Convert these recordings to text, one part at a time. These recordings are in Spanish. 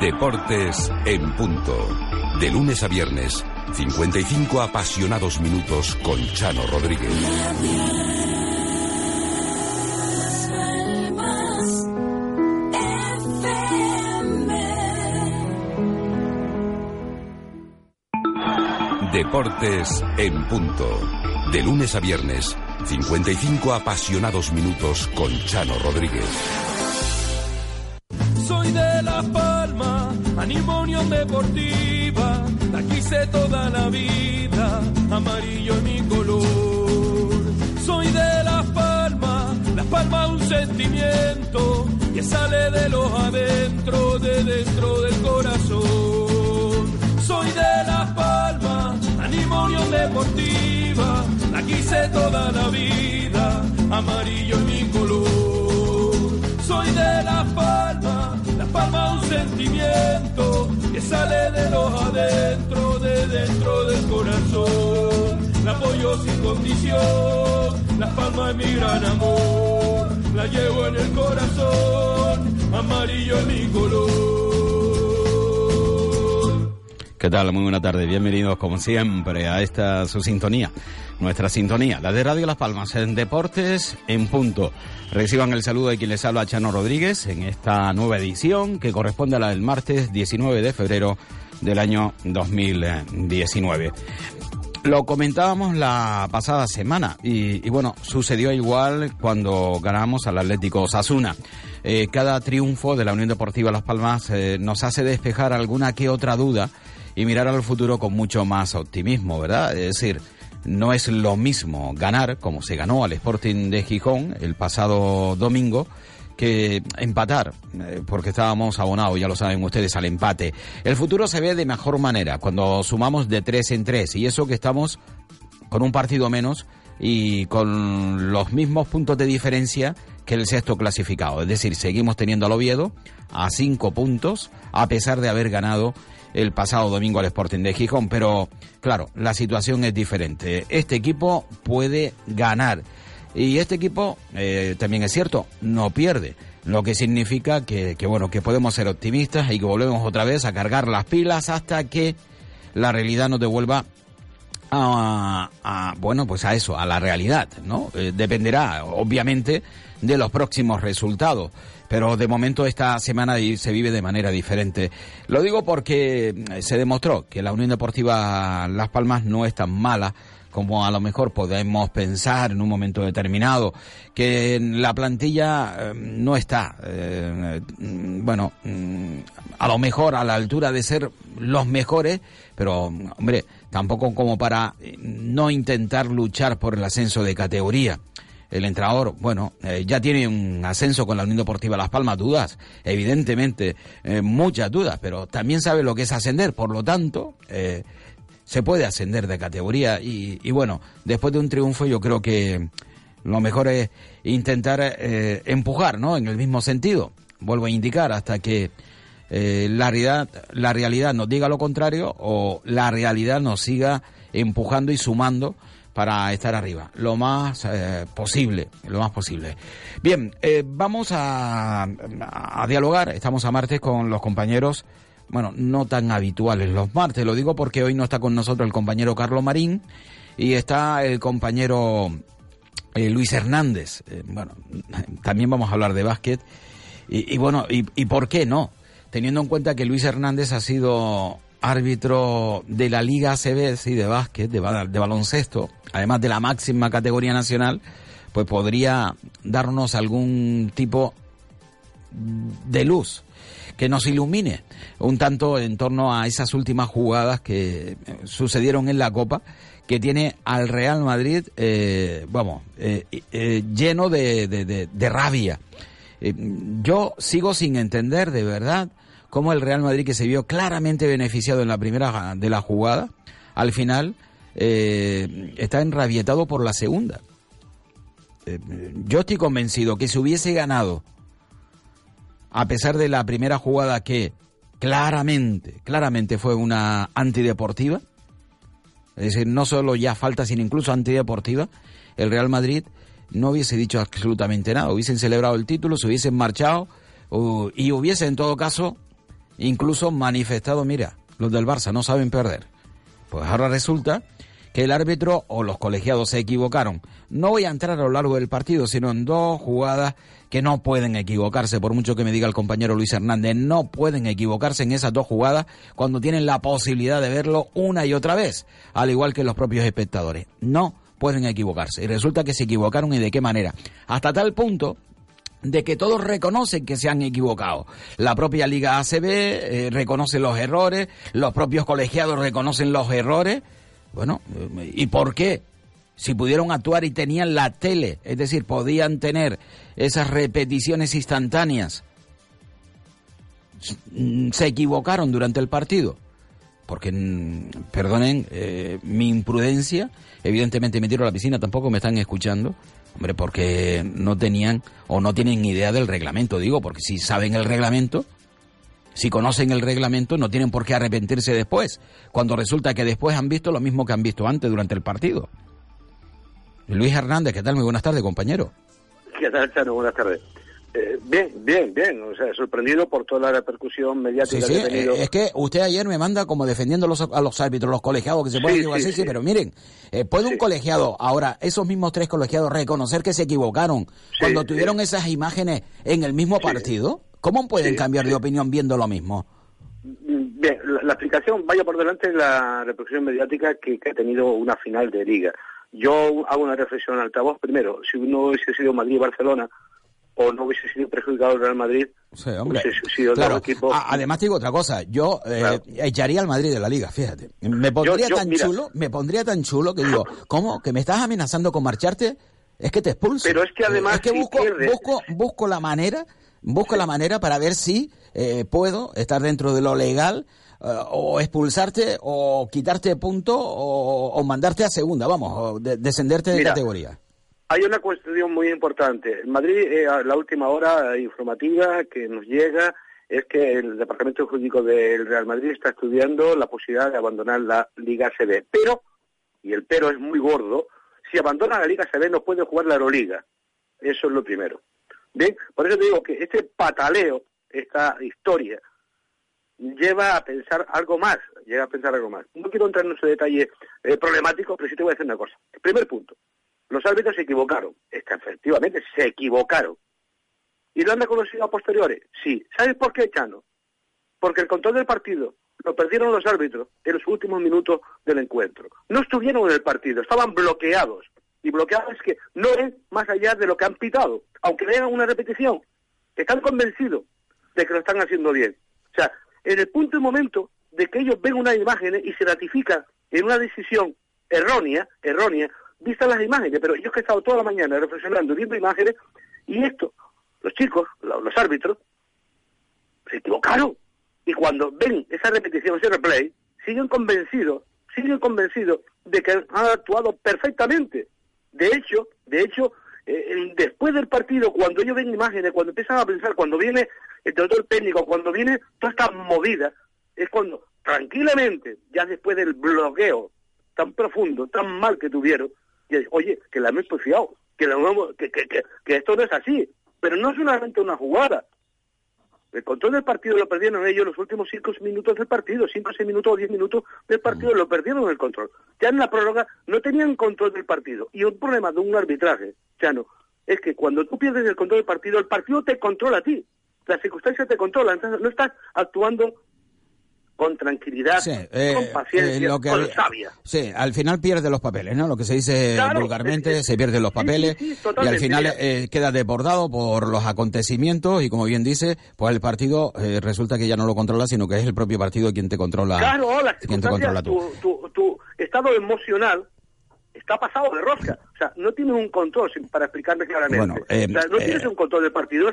Deportes en punto. De lunes a viernes, 55 apasionados minutos con Chano Rodríguez. Deportes en punto. De lunes a viernes, 55 apasionados minutos con Chano Rodríguez. Unión Deportiva, la quise toda la vida, amarillo es mi color. Soy de La Palma, La Palma un sentimiento que sale de los adentro, de dentro del corazón. Soy de La Palma, animo Deportiva, la quise toda la vida, amarillo es mi color. Soy de La Palma, Palma un sentimiento que sale de los adentro, de dentro del corazón. La apoyo sin condición, La Palma es mi gran amor, la llevo en el corazón, amarillo es mi color. ¿Qué tal? Muy buena tarde. Bienvenidos, como siempre, a esta su sintonía, nuestra sintonía, la de Radio Las Palmas, en Deportes en Punto. Reciban el saludo de quien les habla, Chano Rodríguez, en esta nueva edición que corresponde a la del martes 19 de febrero del año 2019. Lo comentábamos la pasada semana y, y bueno, sucedió igual cuando ganamos al Atlético Osasuna. Eh, cada triunfo de la Unión Deportiva Las Palmas eh, nos hace despejar alguna que otra duda y mirar al futuro con mucho más optimismo, ¿verdad? Es decir, no es lo mismo ganar, como se ganó al Sporting de Gijón el pasado domingo, que empatar, eh, porque estábamos abonados, ya lo saben ustedes, al empate. El futuro se ve de mejor manera cuando sumamos de tres en tres, y eso que estamos con un partido menos y con los mismos puntos de diferencia que el sexto clasificado. Es decir, seguimos teniendo al Oviedo a cinco puntos, a pesar de haber ganado el pasado domingo al Sporting de Gijón. Pero, claro, la situación es diferente. Este equipo puede ganar. Y este equipo, eh, también es cierto, no pierde. Lo que significa que, que, bueno, que podemos ser optimistas y que volvemos otra vez a cargar las pilas hasta que la realidad nos devuelva a, a, bueno, pues a eso, a la realidad, ¿no? Eh, dependerá, obviamente, de los próximos resultados. Pero de momento esta semana se vive de manera diferente. Lo digo porque se demostró que la Unión Deportiva Las Palmas no es tan mala como a lo mejor podemos pensar en un momento determinado, que la plantilla eh, no está, eh, bueno, mm, a lo mejor a la altura de ser los mejores, pero hombre, tampoco como para no intentar luchar por el ascenso de categoría el entrenador, bueno, eh, ya tiene un ascenso con la Unión Deportiva Las Palmas, dudas, evidentemente, eh, muchas dudas, pero también sabe lo que es ascender, por lo tanto, eh, se puede ascender de categoría y, y, bueno, después de un triunfo yo creo que lo mejor es intentar empujar, ¿no? En el mismo sentido, vuelvo a indicar, hasta que la, realidad, la realidad nos diga lo contrario o la realidad nos siga empujando y sumando para estar arriba, lo más eh, posible, lo más posible. Bien, eh, vamos a, a, dialogar, estamos a martes con los compañeros, bueno, no tan habituales los martes, lo digo porque hoy no está con nosotros el compañero Carlos Marín y está el compañero eh, Luis Hernández. Eh, bueno, también vamos a hablar de básquet. Y, y bueno, y, y por qué no, teniendo en cuenta que Luis Hernández ha sido árbitro de la Liga ACB, sí, de básquet, de, baloncesto, además de la máxima categoría nacional, pues podría darnos algún tipo de luz que nos ilumine un tanto en torno a esas últimas jugadas que sucedieron en la Copa, que tiene al Real Madrid, eh, vamos, eh, eh, lleno de, de, de rabia. Eh, yo sigo sin entender de verdad cómo el Real Madrid, que se vio claramente beneficiado en la primera de la jugada, al final eh, está enrabietado por la segunda. Eh, yo estoy convencido que si hubiese ganado, a pesar de la primera jugada que claramente, claramente fue una antideportiva, es decir, no solo ya falta, sino incluso antideportiva, el Real Madrid no hubiese dicho absolutamente nada, hubiesen celebrado el título, se hubiesen marchado y hubiese en todo caso incluso manifestado, mira, los del Barça no saben perder. Pues ahora resulta que el árbitro o los colegiados se equivocaron. No voy a entrar a lo largo del partido, sino en dos jugadas que no pueden equivocarse, por mucho que me diga el compañero Luis Hernández, no pueden equivocarse en esas dos jugadas cuando tienen la posibilidad de verlo una y otra vez, al igual que los propios espectadores. No pueden equivocarse. Y resulta que se equivocaron y de qué manera. Hasta tal punto de que todos reconocen que se han equivocado. La propia Liga ACB eh, reconoce los errores, los propios colegiados reconocen los errores. Bueno, ¿y por qué? Si pudieron actuar y tenían la tele, es decir, podían tener esas repeticiones instantáneas, se equivocaron durante el partido. Porque, mm, perdonen eh, mi imprudencia, evidentemente me tiro a la piscina, tampoco me están escuchando. Hombre, porque no tenían o no tienen idea del reglamento, digo, porque si saben el reglamento, si conocen el reglamento, no tienen por qué arrepentirse después, cuando resulta que después han visto lo mismo que han visto antes durante el partido. Luis Hernández, ¿qué tal? Muy buenas tardes, compañero. ¿Qué tal, Chano? Buenas tardes. Eh, bien, bien, bien. O sea, sorprendido por toda la repercusión mediática que ha tenido. Eh, es que usted ayer me manda como defendiendo los, a los árbitros, los colegiados que se pueden equivocar. Sí, sí, pero miren, eh, ¿puede un colegiado, ahora, esos mismos tres colegiados, reconocer que se equivocaron cuando tuvieron esas imágenes en el mismo partido? ¿Cómo pueden cambiar de opinión viendo lo mismo? Mm, bien, la, explicación vaya por delante la repercusión mediática que, ha tenido una final de liga. Yo hago una reflexión al altavoz. Primero, si uno hubiese sido Madrid-Barcelona, o no hubiese sido perjudicado el Real Madrid, sí, hombre. sido claro. equipo. además te digo otra cosa, yo eh, echaría al Madrid de la liga, fíjate. Me pondría tan chulo, me pondría tan chulo que digo, ¿cómo? ¿Que me estás amenazando con marcharte? Es que te expulso. Pero es que además es que busco, busco, busco la manera busco la manera para ver si eh, puedo estar dentro de lo legal eh, o expulsarte o quitarte punto o, mandarte a segunda, vamos, o descenderte de categoría. Hay una cuestión muy importante. En Madrid, eh, la última hora informativa que nos llega es que el Departamento Jurídico del Real Madrid está estudiando la posibilidad de abandonar la Liga CB. Pero, y el pero es muy gordo, si abandona la Liga CB no puede jugar la Euroliga. Eso es lo primero. Bien, por eso te digo que este pataleo, esta historia, lleva a pensar algo más, lleva a pensar algo más. No quiero entrar en ese detalle eh, problemático, pero sí te voy a decir una cosa. Primer punto, los árbitros se equivocaron. Es efectivamente se equivocaron. ¿Y lo han reconocido a posteriores? Sí. ¿Sabes por qué, Chano? Porque el control del partido lo perdieron los árbitros en los últimos minutos del encuentro. No estuvieron en el partido, estaban bloqueados. Y bloqueados es que no ven más allá de lo que han pitado. Aunque vean una repetición, están convencidos de que lo están haciendo bien. O sea, en el punto y momento de que ellos ven unas imágenes y se ratifican en una decisión errónea, errónea, vistas las imágenes, pero yo que he estado toda la mañana reflexionando, viendo imágenes, y esto, los chicos, los, árbitros, se equivocaron. Y cuando ven esa repetición, ese replay, siguen convencidos, siguen convencidos de que han actuado perfectamente. De hecho, de hecho, eh, después del partido, cuando ellos ven imágenes, cuando empiezan a pensar, cuando viene el doctor técnico, cuando viene toda esta movida, es cuando tranquilamente, ya después del bloqueo tan profundo, tan mal que tuvieron, oye, que la hemos porfiado, que, la que, que, que, esto no es así. Pero no es solamente una jugada. El control del partido lo perdieron ellos los últimos cinco minutos del partido, cinco, seis minutos o diez minutos del partido, lo perdieron el control. Ya en la prórroga no tenían control del partido. Y un problema de un arbitraje, ya no, es que cuando tú pierdes el control del partido, el partido te controla a ti. Las circunstancias te controlan, entonces no estás actuando con tranquilidad, eh, con paciencia, eh, con sabia. Sí, al final pierde los papeles, ¿no? Lo que se dice vulgarmente, se pierden los papeles y al final eh, queda desbordado por los acontecimientos y como bien dice, pues el partido resulta que ya no lo controla, sino que es el propio partido quien te controla. Claro, quien te controla tú. tu estado emocional está pasado de rosca. O sea, no tienes un control, para explicarme claramente. Eh, no tienes eh, un control del partido.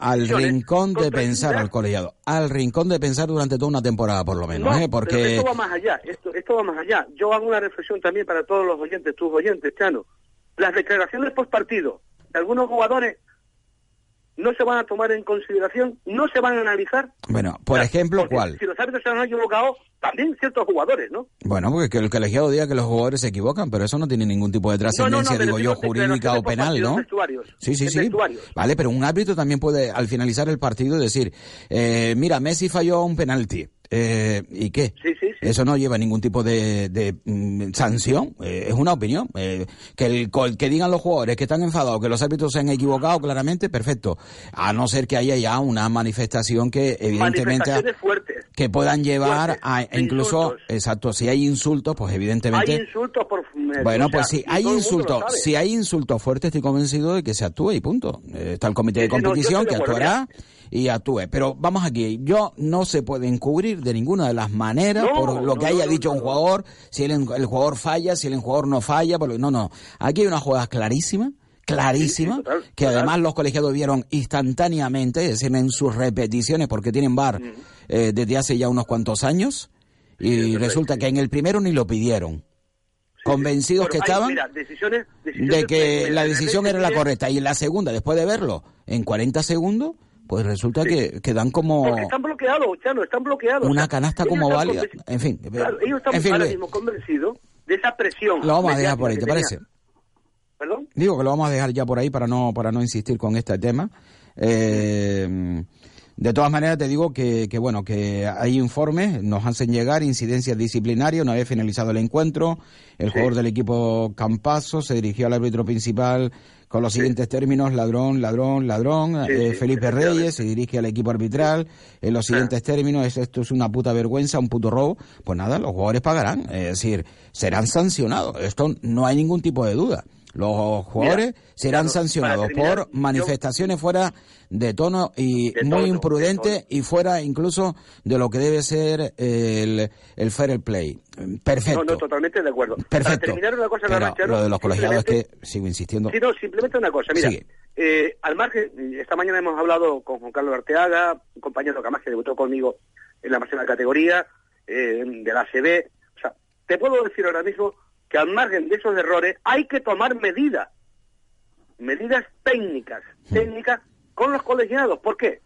al rincón de pensar al colegiado. Al rincón de pensar durante toda una temporada, por lo menos. ¿eh? Porque... esto va más allá. Esto, esto va más allá. Yo hago una reflexión también para todos los oyentes, tus oyentes, Chano. Las declaraciones post partido de algunos jugadores no se van a tomar en consideración, no se van a analizar. Bueno, por ejemplo, ¿cuál? Si los árbitros se han equivocado, también ciertos jugadores, ¿no? Bueno, porque que el colegiado diga que los jugadores se equivocan, pero eso no tiene ningún tipo de trascendencia, digo yo, jurídica o penal, ¿no? Sí, sí, sí. Vale, pero un árbitro también puede, al finalizar el partido, decir, eh, mira, Messi falló un penalti. Eh, ¿Y qué? Sí, sí, Eso no lleva ningún tipo de, mm, sanción, eh, es una opinión. Eh, que, el, que digan los jugadores que están enfadados, que los árbitros se han equivocado claramente, perfecto. A no ser que haya ya una manifestación que evidentemente... Que puedan llevar a incluso... Exacto, si hay insultos, pues evidentemente... Hay insultos por... Bueno, pues si hay insultos, si hay insultos fuertes, estoy convencido de que se actúe y punto. está el comité de competición que actuará y actúe. Pero vamos aquí, yo no se puede encubrir de ninguna de las maneras por lo que haya dicho un jugador, si el, jugador falla, si el jugador no falla, por no, no. Aquí hay una jugada clarísima clarísima, que además los colegiados vieron instantáneamente, es decir, en sus repeticiones, porque tienen bar eh, desde hace ya unos cuantos años, y resulta que en el primero ni lo pidieron. Convencidos que estaban de que la decisión era la correcta. Y en la segunda, después de verlo, en 40 segundos, pues resulta que, que, dan como... Porque están bloqueados, Chano, están bloqueados. Una canasta como válida. En fin. Claro, ellos están ahora mismo convencidos de esa presión. Lo vamos a dejar por ahí, ¿te parece? ¿Perdón? Digo que lo vamos a dejar ya por ahí para no, para no insistir con este tema. Eh, de todas maneras, te digo que, que, bueno, que hay informes, nos hacen llegar incidencias disciplinarias, una vez finalizado el encuentro, el jugador del equipo Campaso se dirigió al árbitro principal con los siguientes términos, ladrón, ladrón, ladrón. Eh, Felipe Reyes se dirige al equipo arbitral en los siguientes términos, esto es una puta vergüenza, un puto robo. Pues nada, los jugadores pagarán, es decir, serán sancionados. Esto no hay ningún tipo de duda. Los jugadores serán sancionados por manifestaciones fuera de tono y muy imprudente y fuera incluso de lo que debe ser el, el fair play. Perfecto. No, no, totalmente de acuerdo. Perfecto. Para terminar una cosa, lo de los colegiados es que sigo insistiendo. Sí, no, simplemente una cosa. Mira, eh, al margen, esta mañana hemos hablado con Juan Carlos Arteaga, un compañero que además que debutó conmigo en la máxima categoría eh, de la ACB. O sea, te puedo decir ahora mismo que al margen de esos errores hay que tomar medidas, medidas técnicas, técnicas con los colegiados. ¿Por qué?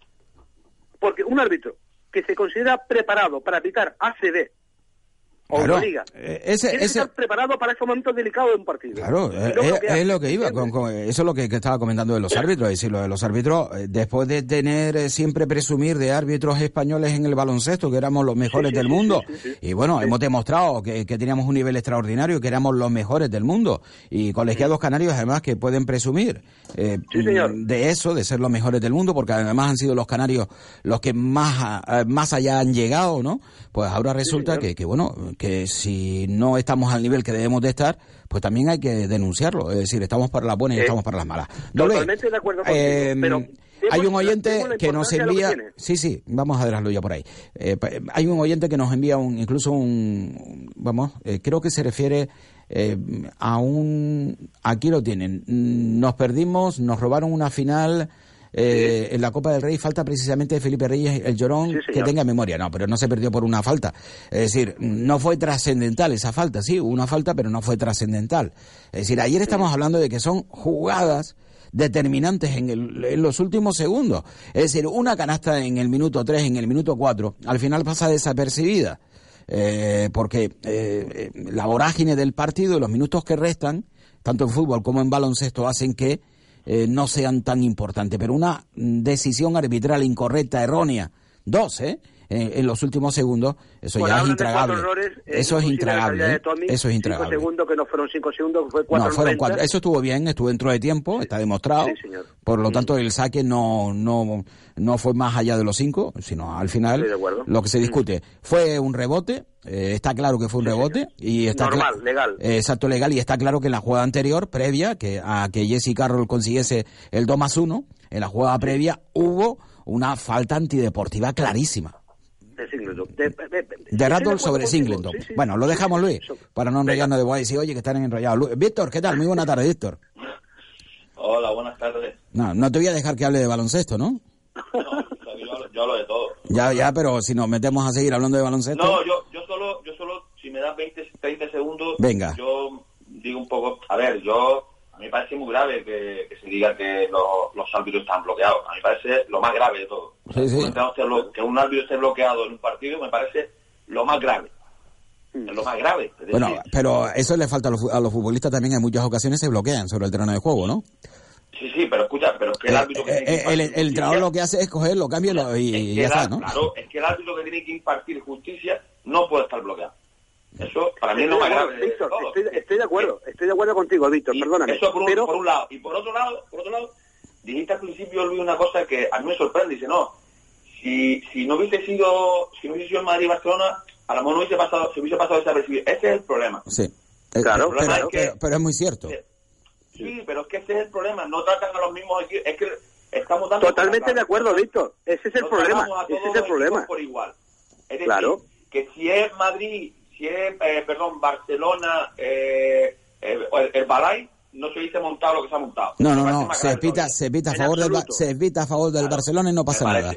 Porque un árbitro que se considera preparado para pitar ACB o claro, liga. Eh, ese, estar preparado para esos momentos delicados de un partido. Claro, eh, es, lo que iba, con, eso es lo que, estaba comentando de los árbitros, es decir, lo de los árbitros, eh, después de tener siempre presumir de árbitros españoles en el baloncesto, que éramos los mejores del mundo, y bueno, hemos demostrado que, teníamos un nivel extraordinario, que éramos los mejores del mundo, y colegiados canarios además que pueden presumir de eso, de ser los mejores del mundo, porque además han sido los canarios los que más, más allá han llegado, ¿no? Pues ahora resulta que, que, bueno, que si no estamos al nivel que debemos de estar, pues también hay que denunciarlo. Es decir, estamos para las buenas y estamos para las malas. Totalmente de acuerdo contigo, eh, pero hay un oyente que nos envía sí sí vamos a dejarlo ya por ahí. Eh, hay un oyente que nos envía un incluso un vamos eh, creo que se refiere eh, a un aquí lo tienen. Nos perdimos nos robaron una final eh, en la Copa del Rey falta precisamente Felipe Reyes el llorón que tenga memoria. No, pero no se perdió por una falta. Es decir, no fue trascendental esa falta, sí, una falta, pero no fue trascendental. Es decir, ayer estamos hablando de que son jugadas determinantes en, en, los últimos segundos. Es decir, una canasta en el minuto 3, en el minuto 4, al final pasa desapercibida. Eh, porque eh, la vorágine del partido y los minutos que restan, tanto en fútbol como en baloncesto, hacen que eh, no sean tan importantes. Pero una decisión arbitral incorrecta, errónea, dos, ¿eh? En, los últimos segundos, eso ya es intragable. eso es intragable. eso es intragable. Cinco segundos que no fueron cinco segundos, fue cuatro. No, fueron cuatro. Eso estuvo bien, estuvo dentro de tiempo, está demostrado. Por lo tanto, el saque no, no, no fue más allá de los cinco, sino al final lo que se discute. Fue un rebote, eh, está claro que fue un rebote y está normal, legal. exacto, legal y está claro que en la jugada anterior, previa, que a que Jesse Carroll consiguiese el 2 más 1, en la jugada previa hubo una falta antideportiva clarísima. De Singleton. De, sobre Singleton. bueno, lo dejamos, Luis, para no enrollarnos de a decir, oye, que están enrollados. Víctor, ¿qué tal? Muy buena tarde, Víctor. Hola, buenas tardes. No, no te voy a dejar que hable de baloncesto, ¿no? No, yo hablo de todo. Ya, ya, pero si nos metemos a seguir hablando de baloncesto. No, yo, yo solo, yo solo, si me das 20, 30 segundos, Venga. yo digo un poco, a ver, yo, mí me parece muy grave que, se diga que los, los árbitros están bloqueados. A mí me parece lo más grave de todo. Sí, sí. Que un árbitro esté bloqueado en un partido me parece lo más grave. Es lo más grave. Es Bueno, decir, pero eso le falta a los, a los futbolistas también en muchas ocasiones se bloquean sobre el terreno de juego, ¿no? sí, sí, pero escucha, pero es que el Eh, árbitro que eh, tiene que eh, el, impartir el entrenador justicia- lo que hace es cogerlo, cambiarlo y, es y ya el está, ¿no? Claro, es que el árbitro que tiene que impartir justicia no puede estar bloqueado. Eso para mí es Estoy lo de más grave Víctor, estoy, estoy de acuerdo, estoy de acuerdo contigo, Víctor, Y perdóname. Eso por un, pero por un lado. Y por otro lado, por otro lado, dijiste al principio, Luis, una cosa que a mí me sorprende. Dice, no, si, si no hubiese sido, si no hubiese sido Madrid-Barcelona, a lo mejor no hubiese pasado, se hubiese pasado desapercibido. Ese es el problema. Sí. Eh, Claro, pero, claro. pero- pero es muy cierto. Sí, pero es que ese es el problema. No tratan a los mismos equipos. Es que estamos dando... totalmente de acuerdo, Víctor. Ese es el No problema. Ese es el problema. por igual. Es decir, Claro. que si es Madrid, es, eh, perdón, Barcelona, eh, eh, el, el Balay, no se hubiese montado lo que se ha montado. No, no, no, se todavía. se pita a favor del se pita a favor del Claro. Barcelona y no pasa nada.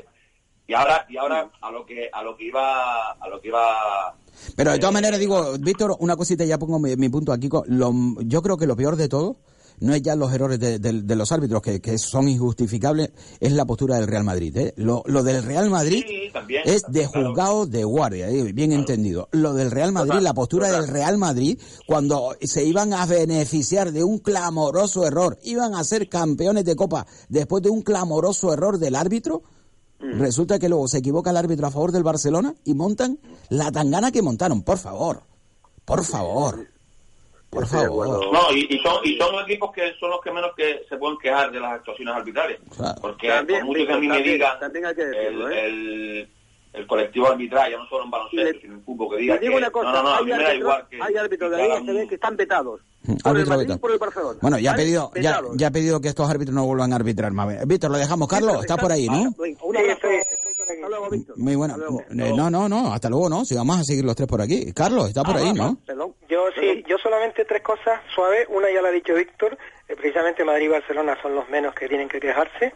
Y ahora, y ahora a lo que a lo que iba a lo que iba Pero de todas eh, maneras digo, Víctor, una cosita ya pongo mi, mi punto aquí. con- lo- yo creo que lo peor de todo no es ya los errores de, de- de los árbitros que, que son injustificables, es la postura del Real Madrid. ¿eh? Lo, lo del Real Madrid Sí, también, es de claro. juzgado de guardia, ¿eh? bien entendido. Lo del Real Madrid, Total, la postura total. del Real Madrid, cuando se iban a beneficiar de un clamoroso error, iban a ser campeones de Copa después de un clamoroso error del árbitro. Mm. Resulta que luego se equivoca el árbitro a favor del Barcelona y montan la tangana que montaron. Por favor, por favor, por de favor. acuerdo. no y, y son y son equipos que son los que menos que se pueden quejar de las actuaciones arbitrales Claro. porque También, por mucho que a mí me digan también hay que decirlo, el, ¿eh? el, el colectivo arbitral ya no solo en baloncesto le- sino en fútbol que diga digo que una cosa, no no no a hay mí me da árbitros, igual que hay árbitros de que la Liga CB que están vetados. Por el Árbitro Madrid vetado. y por el Barcelona. Bueno, ya ha pedido, ya, Vetados. ya ha pedido que estos árbitros no vuelvan a arbitrar más. Víctor, lo dejamos. Carlos, estás por ahí, ¿no? Un abrazo. Hasta luego, Víctor. Muy. Hasta luego. Eh, No, no, no, hasta luego, ¿no? Si vamos a seguir los tres por aquí. Carlos, está por Ah, ahí, va, ¿no? Perdón. Yo sí, yo solamente tres cosas suaves. Una ya la ha dicho Víctor, eh, precisamente Madrid y Barcelona son los menos que tienen que quejarse,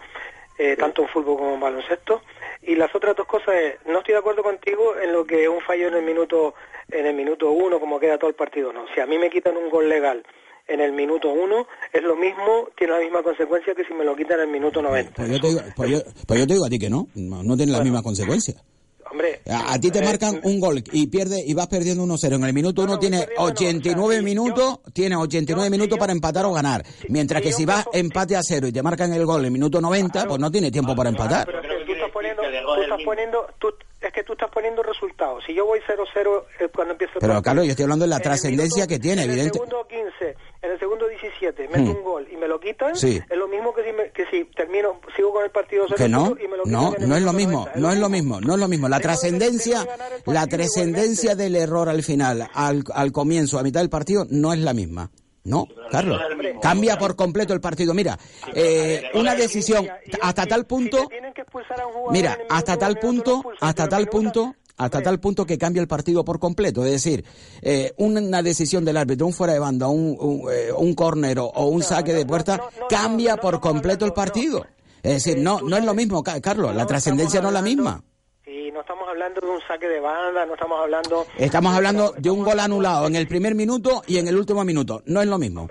eh, tanto en fútbol como en baloncesto. Y las otras dos cosas es, no estoy de acuerdo contigo en lo que un fallo en el minuto en el minuto uno, como queda todo el partido, no. Si a mí me quitan un gol legal en el minuto uno, es lo mismo, tiene la misma consecuencia que si me lo quitan en el minuto 90. Pues yo, te digo, pues, yo, pues yo te digo a ti que no. No, no tiene las mismas consecuencias. Hombre, A, a ti te eh, marcan un gol y pierde y vas perdiendo 1-0. En el minuto No, uno no, tiene perdiendo no, 89 o sea, si minutos, yo- tiene 89 yo- minutos para empatar o ganar. Mientras si que si vas empate a cero y te marcan el gol en el minuto 90, Claro. pues no tiene tiempo para empatar. Pero Creo es que que tú estás poniendo, tú estás poniendo, tú, es que tú estás poniendo resultados. Si yo voy 0-0 eh, cuando empiezo el Pero, partido, Carlos, yo estoy hablando de la trascendencia que tiene, en evidente. En el segundo 15, en el segundo 17, meto Hmm. un gol y me lo quitan, Sí. es lo mismo que si, me- que si termino, sigo con el partido 0 Que no, y me lo quitan no, no es lo mismo, 90. no es lo mismo, no es lo mismo. La trascendencia, la trascendencia del error al final, al, al comienzo, a mitad del partido, no es la misma. No, Carlos, cambia por completo el partido. Mira, eh, una decisión hasta tal punto, te tienen que expulsar a un jugador mira, hasta tal punto, hasta tal punto, hasta tal punto que cambia el partido por completo. Es decir, eh, una decisión del árbitro, un fuera de banda, un, un, eh, un córner o un saque de puerta, no, no, cambia por completo el partido. Es decir, Eh, no, no es lo mismo, Ca- Carlos, la trascendencia no es la misma. Sí, no estamos hablando de un saque de banda, no estamos hablando... Estamos hablando de un gol anulado en el primer minuto y en el último minuto. No es lo mismo.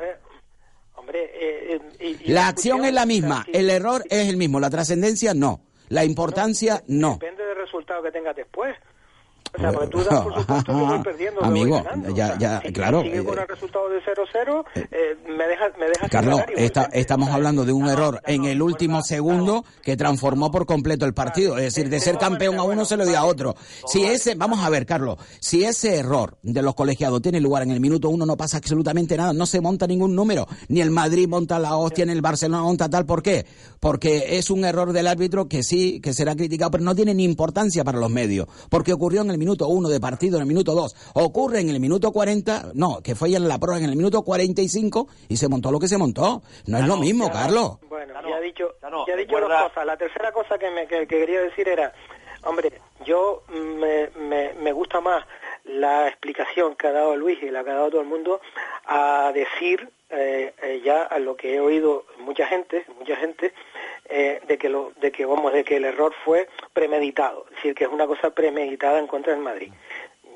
Hombre, eh, y- y La acción es la misma, el error es el mismo, la trascendencia no. La importancia no. Depende del resultado que tengas después. O sea, porque tú das por supuesto que voy perdiendo, Amigo, voy ganando. ya- O sea, ya, si claro, sigue con eh, el resultado de 0-0, eh, me dejas me dejas sin Carlos, estamos hablando de un no, error no, en el no, último segundo que transformó por completo el partido. Es decir, de ser campeón a uno se lo dio a otro. Si ese, vamos a ver, Carlos, si ese error de los colegiados tiene lugar en el minuto uno, no pasa absolutamente nada, no se monta ningún número. Ni el Madrid monta la hostia, ni el Barcelona monta tal. ¿Por qué? Porque es un error del árbitro que sí, que será criticado, pero no tiene ni importancia para los medios. Porque ocurrió en el minuto uno de partido, en el minuto dos. Ocurre en el minuto 40, no, que fue ya en la prueba en el minuto 45 y se montó lo que se montó. No es lo mismo, ya- Carlos. Bueno, Ya no, ya ha dicho, ya no, ya ha dicho dos cosas. La tercera cosa que, me, que, que quería decir era, hombre, yo me, me, me gusta más la explicación que ha dado Luis y la que ha dado todo el mundo a decir eh, eh, ya a lo que he oído mucha gente, mucha gente, eh, de que lo, de que vamos, de que el error fue premeditado, es decir, que es una cosa premeditada en contra del Madrid.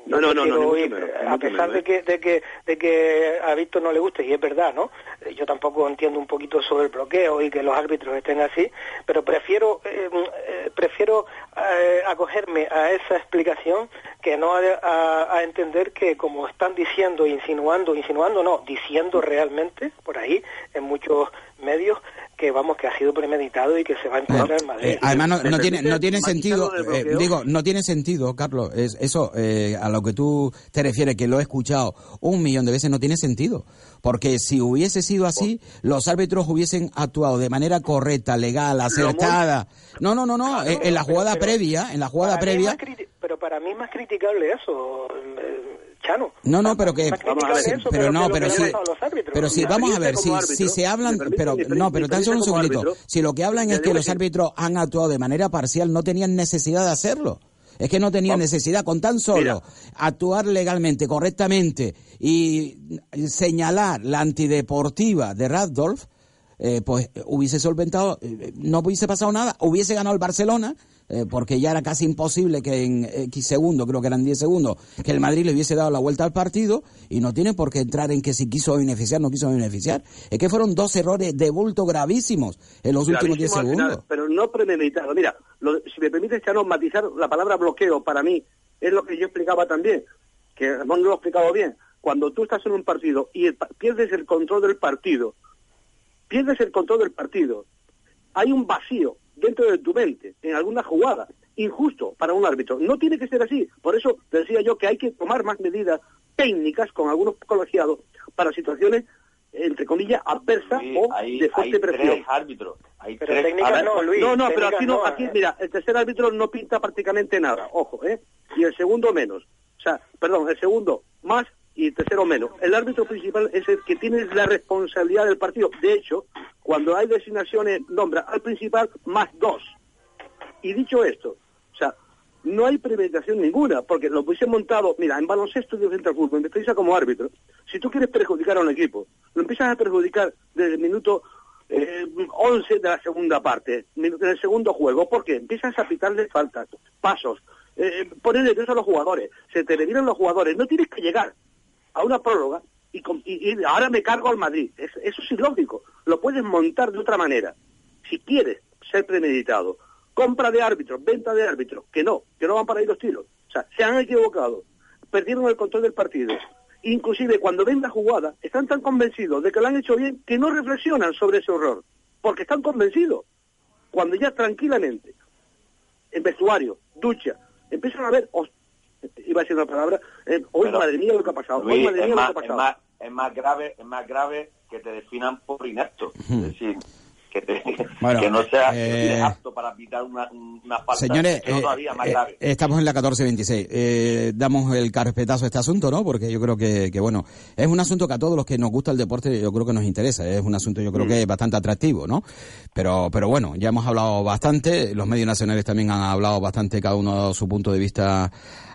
No, no, no, no, oír, menos, a pesar menos, de que, de que de que a Víctor no le guste y es verdad, ¿no? Eh, Yo tampoco entiendo un poquito sobre el bloqueo y que los árbitros estén así, pero prefiero eh, eh, prefiero eh, acogerme a esa explicación que no a, a- a entender que como están diciendo, insinuando, insinuando no, diciendo realmente por ahí en muchos medios que vamos que ha sido premeditado y que se va a encontrar en Madrid. Eh, además no, ¿Me no tiene no tiene sentido eh, digo no tiene sentido Carlos es, eso eh, a lo que tú te refieres que lo he escuchado un millón de veces no tiene sentido porque si hubiese sido así los árbitros hubiesen actuado de manera correcta legal acertada no no no no eh, en la jugada pero previa en la jugada previa pero para mí es más criticable eso, eh, Chano. No, no, pero que, Vamos a ver, eso pero no, pero árbitros. pero sí, Mi vamos a ver, si, si se hablan, pero no, pero tan solo un segundito, árbitro, si lo que hablan es que los que- árbitros han actuado de manera parcial, no tenían necesidad de hacerlo. Es que no tenían necesidad, con tan solo Mira. actuar legalmente, correctamente y señalar la antideportiva de Radolf, eh, pues hubiese solventado, eh, no hubiese pasado nada, hubiese ganado el Barcelona, eh, porque ya era casi imposible que en X segundos, creo que eran 10 segundos, que el Madrid le hubiese dado la vuelta al partido y no tiene por qué entrar en que si quiso beneficiar, no quiso beneficiar. Es que fueron dos errores de bulto gravísimos en los últimos 10 Clarísimo al final, segundos. pero no premeditado. Mira, lo- si me permites, Chano, matizar la palabra bloqueo para mí es lo que yo explicaba también, que Ramón no lo ha explicado bien. Cuando tú estás en un partido y el pierdes el control del partido, pierdes el control del partido, hay un vacío dentro de tu mente en alguna jugada injusto para un árbitro. No tiene que ser así. Por eso te decía yo que hay que tomar más medidas técnicas con algunos colegiados para situaciones, entre comillas, adversas Sí, o hay, de hay fuerte presión. tres árbitros. Hay Pero tres técnicas no, Luis. No, no, pero aquí no, no, aquí, eh. mira, el tercer árbitro no pinta prácticamente nada, ojo, ¿eh? Y el segundo menos. O sea, perdón, el segundo más y tercero menos. El árbitro principal es el que tiene la responsabilidad del partido. De hecho, cuando hay designaciones, nombra al principal más dos. Y dicho esto, o sea, no hay premeditación ninguna, porque lo hubiese montado, mira, en baloncesto y frente al fútbol, en experiencia como árbitro, si tú quieres perjudicar a un equipo, lo empiezas a perjudicar desde el minuto eh, 11 de la segunda parte, minu- en el segundo juego, porque empiezas a pitarle faltas, pasos, eh, poner nerviosos a los jugadores, se te reviran los jugadores, no tienes que llegar a una próloga y, ahora me cargo al Madrid. Es- eso es ilógico. Lo puedes montar de otra manera. Si quieres ser premeditado, compra de árbitros, venta de árbitros, que no, que no van para ahí los tiros. O sea, se han equivocado, perdieron el control del partido. Inclusive cuando ven la jugada, están tan convencidos de que lo han hecho bien que no reflexionan sobre ese error, porque están convencidos. Cuando ya tranquilamente, en vestuario, ducha, empiezan a ver, iba a decir una palabra, eh, hoy Pero, madre mía lo que ha pasado, hoy madre es, mía lo más, que ha es, pasado. más, es más grave es más grave que te definan por inepto es decir que, te- Bueno, que no sea eh, que apto para pitar una, una falta Señores, eh, todavía más eh, grave estamos en la 1426. Eh, damos el carpetazo a este asunto, ¿no? Porque yo creo que, que, bueno, es un asunto que a todos los que nos gusta el deporte yo creo que nos interesa. Es un asunto yo creo que es bastante atractivo, ¿no? Pero, pero bueno, ya hemos hablado bastante. Los medios nacionales también han hablado bastante, cada uno ha dado su punto de vista